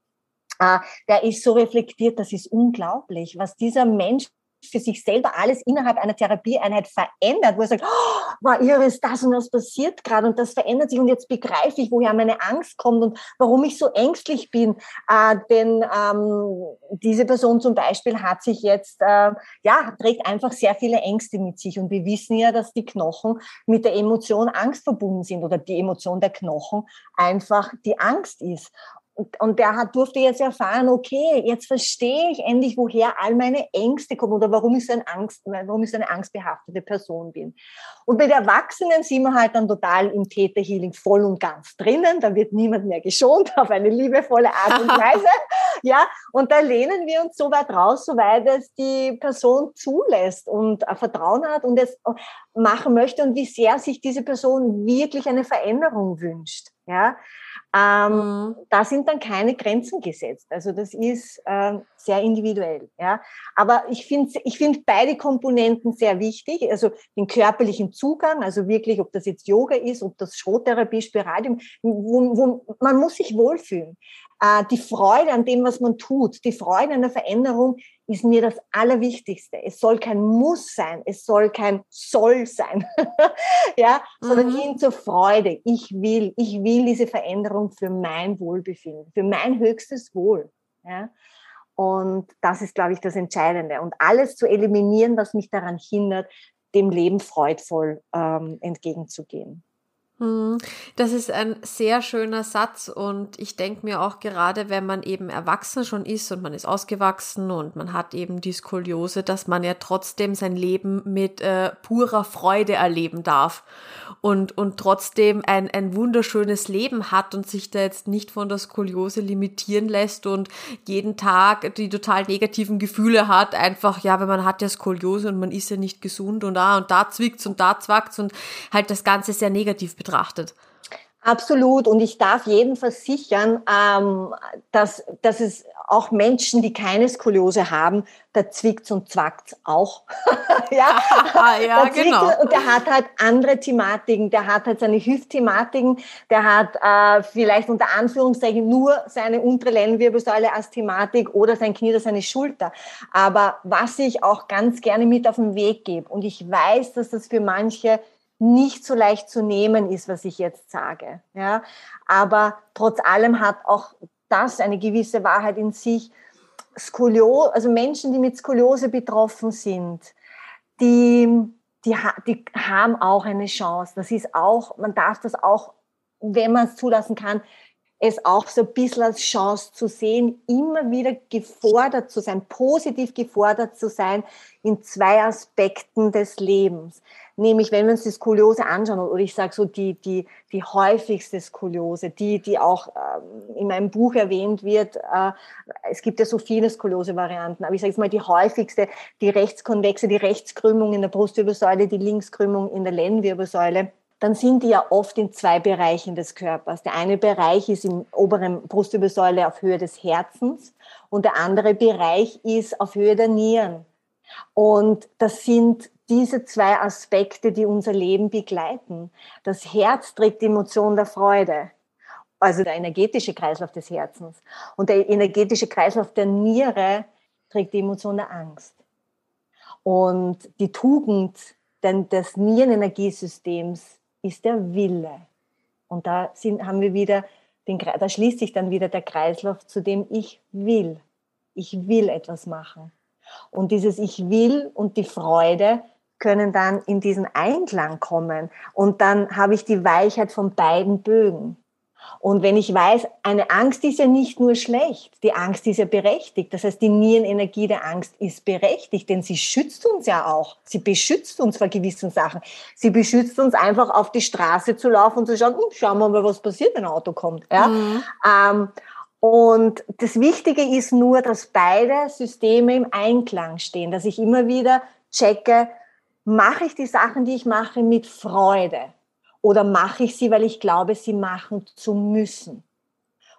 äh, der ist so reflektiert, das ist unglaublich, was dieser Mensch für sich selber alles innerhalb einer Therapieeinheit verändert, wo er sagt, oh, wow, irre ist das und das passiert gerade und das verändert sich und jetzt begreife ich, woher meine Angst kommt und warum ich so ängstlich bin. Äh, denn ähm, diese Person zum Beispiel hat sich jetzt, äh, ja, trägt einfach sehr viele Ängste mit sich und wir wissen ja, dass die Knochen mit der Emotion Angst verbunden sind oder die Emotion der Knochen einfach die Angst ist. Und der hat, durfte jetzt erfahren, okay, jetzt verstehe ich endlich, woher all meine Ängste kommen oder warum ich so, ein Angst, warum ich so eine angstbehaftete Person bin. Und bei den Erwachsenen sind wir halt dann total im Täterhealing voll und ganz drinnen. Da wird niemand mehr geschont auf eine liebevolle Art und Weise. ja, und da lehnen wir uns so weit raus, soweit es die Person zulässt und Vertrauen hat und es machen möchte und wie sehr sich diese Person wirklich eine Veränderung wünscht. Ja, ähm, mhm. Da sind dann keine Grenzen gesetzt. Also das ist äh, sehr individuell. Ja, aber ich finde ich finde beide Komponenten sehr wichtig. Also den körperlichen Zugang, also wirklich, ob das jetzt Yoga ist, ob das Schrottherapie, Spiralium, wo, wo man muss sich wohlfühlen die Freude an dem, was man tut, die Freude an der Veränderung ist mir das Allerwichtigste. Es soll kein Muss sein, es soll kein Soll sein, ja, sondern mhm. hin zur Freude. Ich will, ich will diese Veränderung für mein Wohlbefinden, für mein höchstes Wohl. Ja. Und das ist, glaube ich, das Entscheidende. Und alles zu eliminieren, was mich daran hindert, dem Leben freudvoll ähm, entgegenzugehen. Hm, das ist ein sehr schöner Satz und ich denke mir auch gerade, wenn man eben erwachsen schon ist und man ist ausgewachsen und man hat eben die Skoliose, dass man ja trotzdem sein Leben mit äh, purer Freude erleben darf und, und trotzdem ein, ein wunderschönes Leben hat und sich da jetzt nicht von der Skoliose limitieren lässt und jeden Tag die total negativen Gefühle hat, einfach, ja, wenn man hat ja Skoliose und man ist ja nicht gesund und da und da zwickt's und da zwackt's und halt das Ganze sehr negativ betrachtet betrachtet. Absolut. Und ich darf jeden versichern, ähm, dass, dass es auch Menschen, die keine Skoliose haben, da zwickt und zwackt auch. ja, ja genau. Und der hat halt andere Thematiken. Der hat halt seine Hüftthematiken. Der hat äh, vielleicht unter Anführungszeichen nur seine untere Lendenwirbelsäule als Thematik oder sein Knie oder seine Schulter. Aber was ich auch ganz gerne mit auf den Weg gebe, und ich weiß, dass das für manche nicht so leicht zu nehmen ist, was ich jetzt sage. Ja, aber trotz allem hat auch das eine gewisse Wahrheit in sich. Skoliose, also Menschen, die mit Skoliose betroffen sind, die die, die haben auch eine Chance. Das ist auch, man darf das auch, wenn man es zulassen kann, es auch so ein bisschen als Chance zu sehen, immer wieder gefordert zu sein, positiv gefordert zu sein in zwei Aspekten des Lebens. Nämlich, wenn wir uns die Skoliose anschauen, oder ich sage so die, die, die häufigste Skoliose, die, die auch äh, in meinem Buch erwähnt wird, äh, es gibt ja so viele Skoliose-Varianten, aber ich sage jetzt mal die häufigste, die rechtskonvexe, die Rechtskrümmung in der Brustwirbelsäule, die Linkskrümmung in der Lendenwirbelsäule dann sind die ja oft in zwei Bereichen des Körpers. Der eine Bereich ist im oberen Brustwirbelsäule auf Höhe des Herzens und der andere Bereich ist auf Höhe der Nieren. Und das sind diese zwei Aspekte, die unser Leben begleiten. Das Herz trägt die Emotion der Freude, also der energetische Kreislauf des Herzens. Und der energetische Kreislauf der Niere trägt die Emotion der Angst. Und die Tugend des Nierenenergiesystems ist der Wille. Und da sind, haben wir wieder den, da schließt sich dann wieder der Kreislauf, zu dem ich will. Ich will etwas machen. Und dieses Ich will und die Freude können dann in diesen Einklang kommen. Und dann habe ich die Weichheit von beiden Bögen. Und wenn ich weiß, eine Angst ist ja nicht nur schlecht, die Angst ist ja berechtigt. Das heißt, die Nierenenergie der Angst ist berechtigt, denn sie schützt uns ja auch. Sie beschützt uns vor gewissen Sachen. Sie beschützt uns einfach auf die Straße zu laufen und zu schauen, hm, schauen wir mal, was passiert, wenn ein Auto kommt. Ja? Mhm. Ähm, und das Wichtige ist nur, dass beide Systeme im Einklang stehen, dass ich immer wieder checke, mache ich die Sachen, die ich mache, mit Freude oder mache ich sie, weil ich glaube, sie machen zu müssen?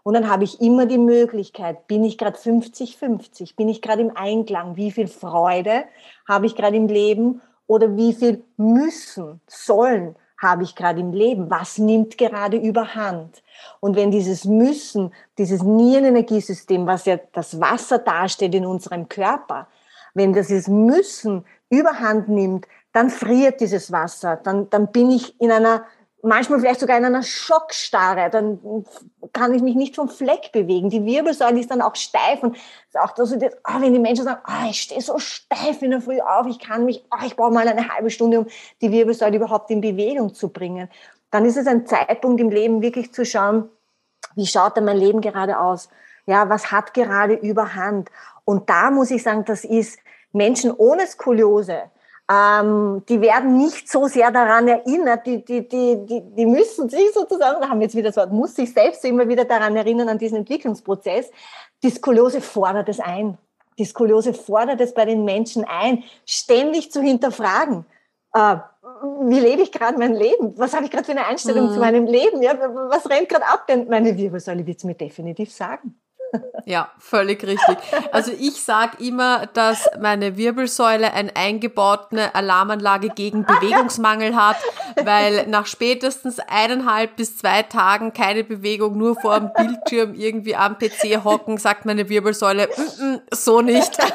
Und dann habe ich immer die Möglichkeit, bin ich gerade 50-50, bin ich gerade im Einklang, wie viel Freude habe ich gerade im Leben oder wie viel müssen, sollen habe ich gerade im Leben, was nimmt gerade überhand. Und wenn dieses Müssen, dieses Nierenenergiesystem, was ja das Wasser darstellt in unserem Körper, wenn dieses Müssen überhand nimmt, dann friert dieses Wasser, dann, dann bin ich in einer, manchmal vielleicht sogar in einer Schockstarre, dann kann ich mich nicht vom Fleck bewegen. Die Wirbelsäule ist dann auch steif und auch das, oh, wenn die Menschen sagen, oh, ich stehe so steif in der Früh auf, ich kann mich, oh, ich brauche mal eine halbe Stunde, um die Wirbelsäule überhaupt in Bewegung zu bringen. Dann ist es ein Zeitpunkt im Leben wirklich zu schauen, wie schaut denn mein Leben gerade aus? Ja, was hat gerade überhand? Und da muss ich sagen, das ist Menschen ohne Skoliose, ähm, die werden nicht so sehr daran erinnert, die, die, die, die, die müssen sich sozusagen, da haben wir jetzt wieder das Wort, muss sich selbst immer wieder daran erinnern, an diesen Entwicklungsprozess. Die Skoliose fordert es ein. Die Skoliose fordert es bei den Menschen ein, ständig zu hinterfragen. Äh, wie lebe ich gerade mein Leben? Was habe ich gerade für eine Einstellung mhm. zu meinem Leben? Ja, was rennt gerade ab? Denn meine Wirbelsäule wird es mir definitiv sagen. Ja, völlig richtig. Also ich sage immer, dass meine Wirbelsäule eine eingebaute Alarmanlage gegen Bewegungsmangel hat, weil nach spätestens eineinhalb bis zwei Tagen keine Bewegung, nur vor dem Bildschirm irgendwie am PC hocken, sagt meine Wirbelsäule, mm -mm, so nicht.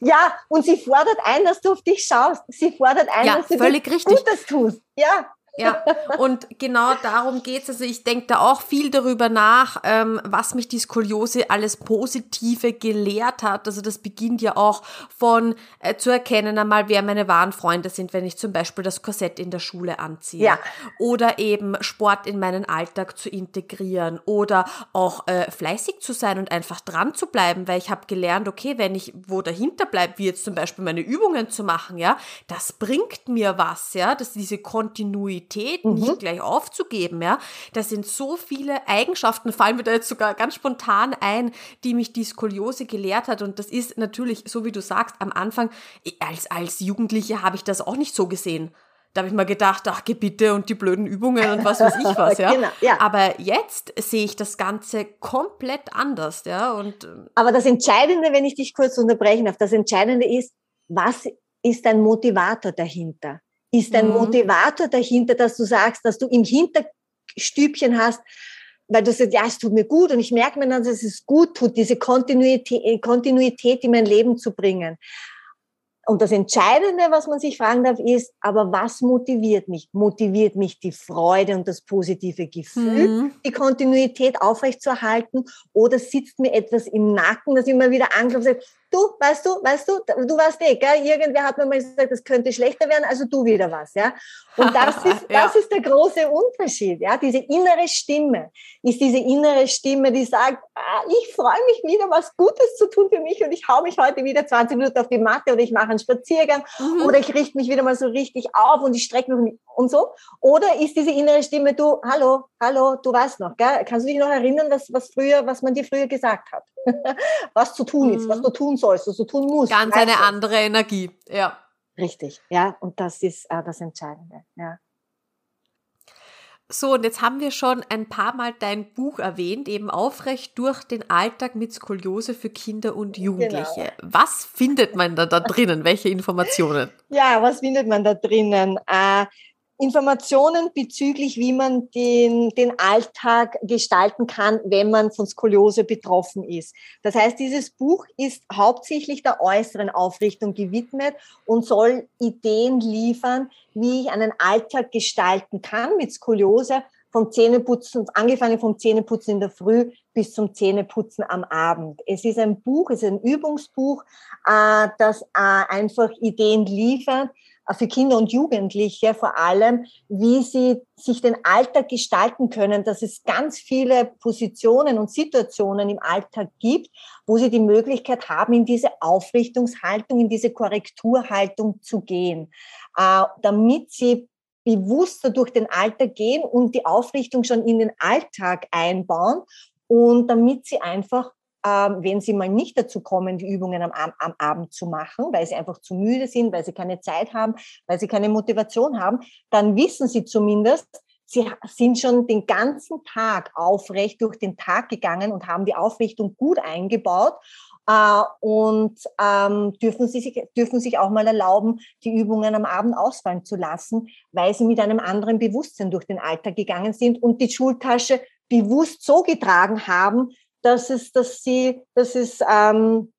Ja, und sie fordert ein, dass du auf dich schaust. Sie fordert ein, ja, dass du völlig richtig. Gutes tust. Ja, ja, und genau darum geht's. Also ich denke da auch viel darüber nach, ähm, was mich die Skoliose alles Positive gelehrt hat. Also das beginnt ja auch von äh, zu erkennen einmal, wer meine wahren Freunde sind, wenn ich zum Beispiel das Korsett in der Schule anziehe. Ja. Oder eben Sport in meinen Alltag zu integrieren oder auch äh, fleißig zu sein und einfach dran zu bleiben, weil ich habe gelernt, okay, wenn ich wo dahinter bleibe, wie jetzt zum Beispiel meine Übungen zu machen, ja, das bringt mir was, ja, dass diese Kontinuität Negativität mhm. nicht gleich aufzugeben, ja. Das sind so viele Eigenschaften, fallen mir da jetzt sogar ganz spontan ein, die mich die Skoliose gelehrt hat. Und das ist natürlich, so wie du sagst, am Anfang, als, als Jugendliche habe ich das auch nicht so gesehen. Da habe ich mal gedacht, ach, Gebitte und die blöden Übungen und was weiß ich was, ja. genau, ja. Aber jetzt sehe ich das Ganze komplett anders, ja. Und ähm, Aber das Entscheidende, wenn ich dich kurz unterbrechen darf, das Entscheidende ist, was ist dein Motivator dahinter? Ist ein mhm. Motivator dahinter, dass du sagst, dass du im Hinterstübchen hast, weil du sagst, ja, es tut mir gut und ich merke mir dann, dass es gut tut, diese Kontinuität, Kontinuität in mein Leben zu bringen. Und das Entscheidende, was man sich fragen darf, ist, aber was motiviert mich? Motiviert mich die Freude und das positive Gefühl, mhm. die Kontinuität aufrechtzuerhalten? Oder sitzt mir etwas im Nacken, das immer wieder anklopft, du, weißt du, weißt du, du warst eh, gell? Irgendwer hat mir mal gesagt, das könnte schlechter werden, also du wieder was, ja. Und das ist, ja. das ist der große Unterschied, ja. Diese innere Stimme ist diese innere Stimme, die sagt, ah, ich freue mich wieder, was Gutes zu tun für mich und ich hau mich heute wieder 20 Minuten auf die Matte oder ich mache einen Spaziergang mhm. oder ich richte mich wieder mal so richtig auf und ich strecke mich und so. Oder ist diese innere Stimme, du, hallo, hallo, du weißt noch, gell? Kannst du dich noch erinnern, was, was früher, was man dir früher gesagt hat? was zu tun ist, was mhm. du tun sollst, was du tun musst. Ganz eine andere Energie, ja. Richtig, ja, und das ist äh, das Entscheidende, ja. So, und jetzt haben wir schon ein paar Mal dein Buch erwähnt, eben Aufrecht durch den Alltag mit Skoliose für Kinder und Jugendliche. Genau. Was findet man da, da drinnen? Welche Informationen? Ja, was findet man da drinnen? Äh, Informationen bezüglich, wie man den, den Alltag gestalten kann, wenn man von Skoliose betroffen ist. Das heißt, dieses Buch ist hauptsächlich der äußeren Aufrichtung gewidmet und soll Ideen liefern, wie ich einen Alltag gestalten kann mit Skoliose, vom Zähneputzen, angefangen vom Zähneputzen in der Früh bis zum Zähneputzen am Abend. Es ist ein Buch, es ist ein Übungsbuch, äh, das äh, einfach Ideen liefert, für Kinder und Jugendliche vor allem, wie sie sich den Alltag gestalten können, dass es ganz viele Positionen und Situationen im Alltag gibt, wo sie die Möglichkeit haben, in diese Aufrichtungshaltung, in diese Korrekturhaltung zu gehen, äh, damit sie bewusster durch den Alltag gehen und die Aufrichtung schon in den Alltag einbauen und damit sie einfach ähm, wenn sie mal nicht dazu kommen, die Übungen am, am, Abend zu machen, weil sie einfach zu müde sind, weil sie keine Zeit haben, weil sie keine Motivation haben, dann wissen sie zumindest, sie sind schon den ganzen Tag aufrecht durch den Tag gegangen und haben die Aufrichtung gut eingebaut äh, und ähm, dürfen, sie sich, dürfen sich auch mal erlauben, die Übungen am Abend ausfallen zu lassen, weil sie mit einem anderen Bewusstsein durch den Alltag gegangen sind und die Schultasche bewusst so getragen haben, dass es, dass sie, dass es ähm,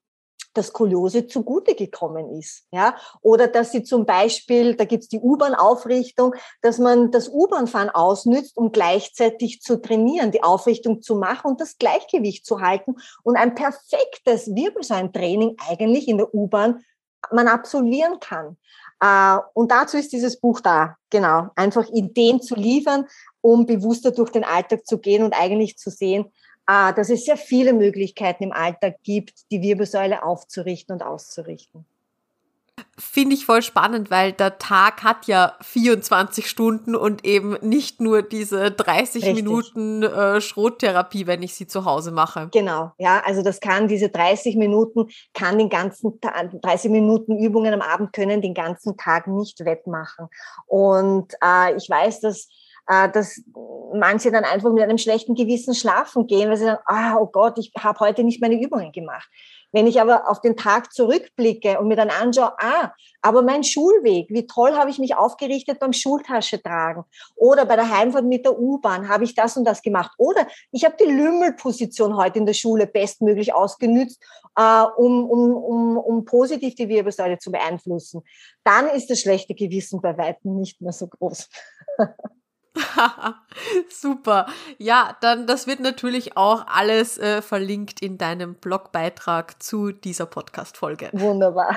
das Skoliose zugute gekommen ist. Ja? Oder dass sie zum Beispiel, da gibt's die U-Bahn-Aufrichtung, dass man das U-Bahn-Fahren ausnützt, um gleichzeitig zu trainieren, die Aufrichtung zu machen und das Gleichgewicht zu halten und ein perfektes Wirbelsäulentraining eigentlich in der U-Bahn man absolvieren kann. Äh, und dazu ist dieses Buch da, genau. Einfach Ideen zu liefern, um bewusster durch den Alltag zu gehen und eigentlich zu sehen, Ah, dass es sehr viele Möglichkeiten im Alltag gibt, die Wirbelsäule aufzurichten und auszurichten. Finde ich voll spannend, weil der Tag hat ja 24 Stunden und eben nicht nur diese 30 Richtig. Minuten äh, Schrottherapie, wenn ich sie zu Hause mache. Genau, ja, also das kann diese 30 Minuten, kann den ganzen Tag, 30 Minuten Übungen am Abend können den ganzen Tag nicht wettmachen. Und äh, ich weiß, dass dass manche dann einfach mit einem schlechten Gewissen schlafen gehen, weil sie sagen, ah, oh Gott, ich habe heute nicht meine Übungen gemacht. Wenn ich aber auf den Tag zurückblicke und mir dann anschaue, ah, aber mein Schulweg, wie toll habe ich mich aufgerichtet beim Schultasche tragen. Oder bei der Heimfahrt mit der U-Bahn habe ich das und das gemacht. Oder ich habe die Lümmelposition heute in der Schule bestmöglich ausgenützt, äh, um, um, um, um positiv die Wirbelsäule zu beeinflussen. Dann ist das schlechte Gewissen bei weitem nicht mehr so groß. Super. Ja, dann das wird natürlich auch alles äh, verlinkt in deinem Blogbeitrag zu dieser Podcast-Folge. Wunderbar.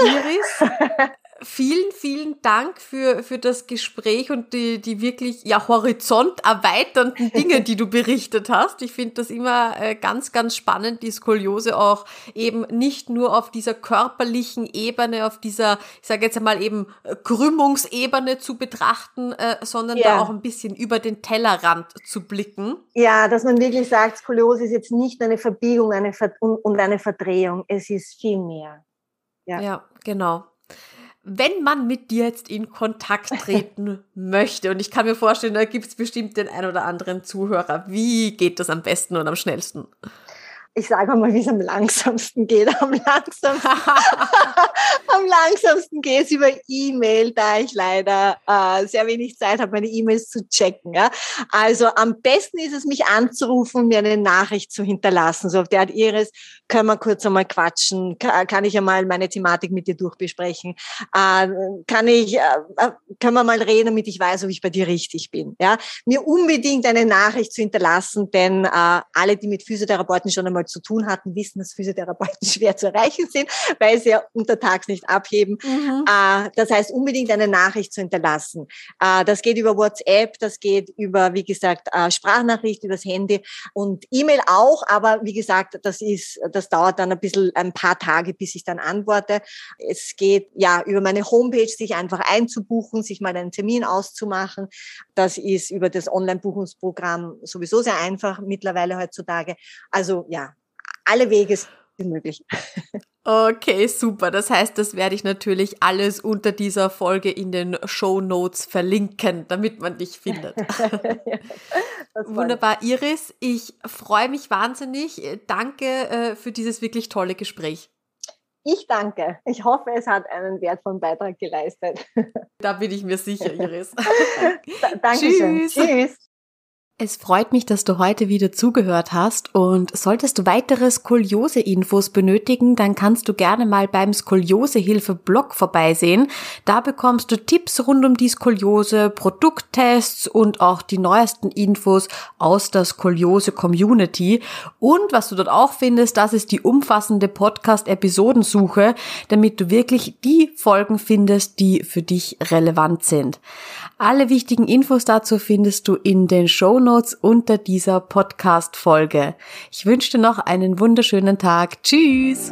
Iris, vielen, vielen Dank für, für das Gespräch und die, die wirklich ja horizont erweiternden Dinge, die du berichtet hast. Ich finde das immer äh, ganz, ganz spannend, die Skoliose auch eben nicht nur auf dieser körperlichen Ebene, auf dieser, ich sage jetzt einmal eben äh, Krümmungsebene zu betrachten, äh, sondern ja. da auch ein bisschen über den Tellerrand zu blicken. Ja, dass man wirklich sagt, Skoliose ist jetzt nicht eine Verbiegung eine Ver und eine Verdrehung, es ist viel mehr. Ja, ja genau wenn man mit dir jetzt in Kontakt treten möchte, und ich kann mir vorstellen, da gibt es bestimmt den ein oder anderen Zuhörer, wie geht das am besten und am schnellsten? Ich sage mal, wie es am langsamsten geht. Am langsamsten, am langsamsten geht es über E-Mail, da ich leider äh, sehr wenig Zeit habe, meine E-Mails zu checken. Ja? Also am besten ist es, mich anzurufen und mir eine Nachricht zu hinterlassen. So auf der Art, Iris, können wir kurz einmal quatschen? Kann, ich einmal meine Thematik mit dir durchbesprechen? Äh, kann ich, äh, äh, können wir mal reden, damit ich weiß, ob ich bei dir richtig bin? Ja? Mir unbedingt eine Nachricht zu hinterlassen, denn äh, alle, die mit Physiotherapeuten schon einmal zu tun hatten, wissen, dass Physiotherapeuten schwer zu erreichen sind, weil sie ja untertags nicht abheben. Mhm. Äh, das heißt, unbedingt eine Nachricht zu hinterlassen. Äh, das geht über WhatsApp, das geht über, wie gesagt, äh, Sprachnachricht, übers Handy und E-Mail auch, aber wie gesagt, das ist, das dauert dann ein bisschen, ein paar Tage, bis ich dann antworte. Es geht ja über meine Homepage, sich einfach einzubuchen, sich mal einen Termin auszumachen. Das ist über das Online-Buchungsprogramm sowieso sehr einfach mittlerweile heutzutage. Also ja, alle Wege sind möglich. Okay, super. Das heißt, das werde ich natürlich alles unter dieser Folge in den Show Notes verlinken, damit man dich findet. Wunderbar, Iris. Ich freue mich wahnsinnig. Danke äh, für dieses wirklich tolle Gespräch. Ich danke. Ich hoffe, es hat einen wertvollen Beitrag geleistet. Da bin ich mir sicher, Iris. Dankeschön. Tschüss. Tschüss. Es freut mich, dass du heute wieder zugehört hast und solltest du weitere Skoliose-Infos benötigen, dann kannst du gerne mal beim Skoliosehilfe-Blog vorbeisehen. Da bekommst du Tipps rund um die Skoliose, Produkttests und auch die neuesten Infos aus der Skoliose-Community. Und was du dort auch findest, das ist die umfassende Podcast-Episodensuche, damit du wirklich die Folgen findest, die für dich relevant sind. Alle wichtigen Infos dazu findest du in den Show Notes unter dieser Podcast-Folge. Ich wünsche dir noch einen wunderschönen Tag. Tschüss!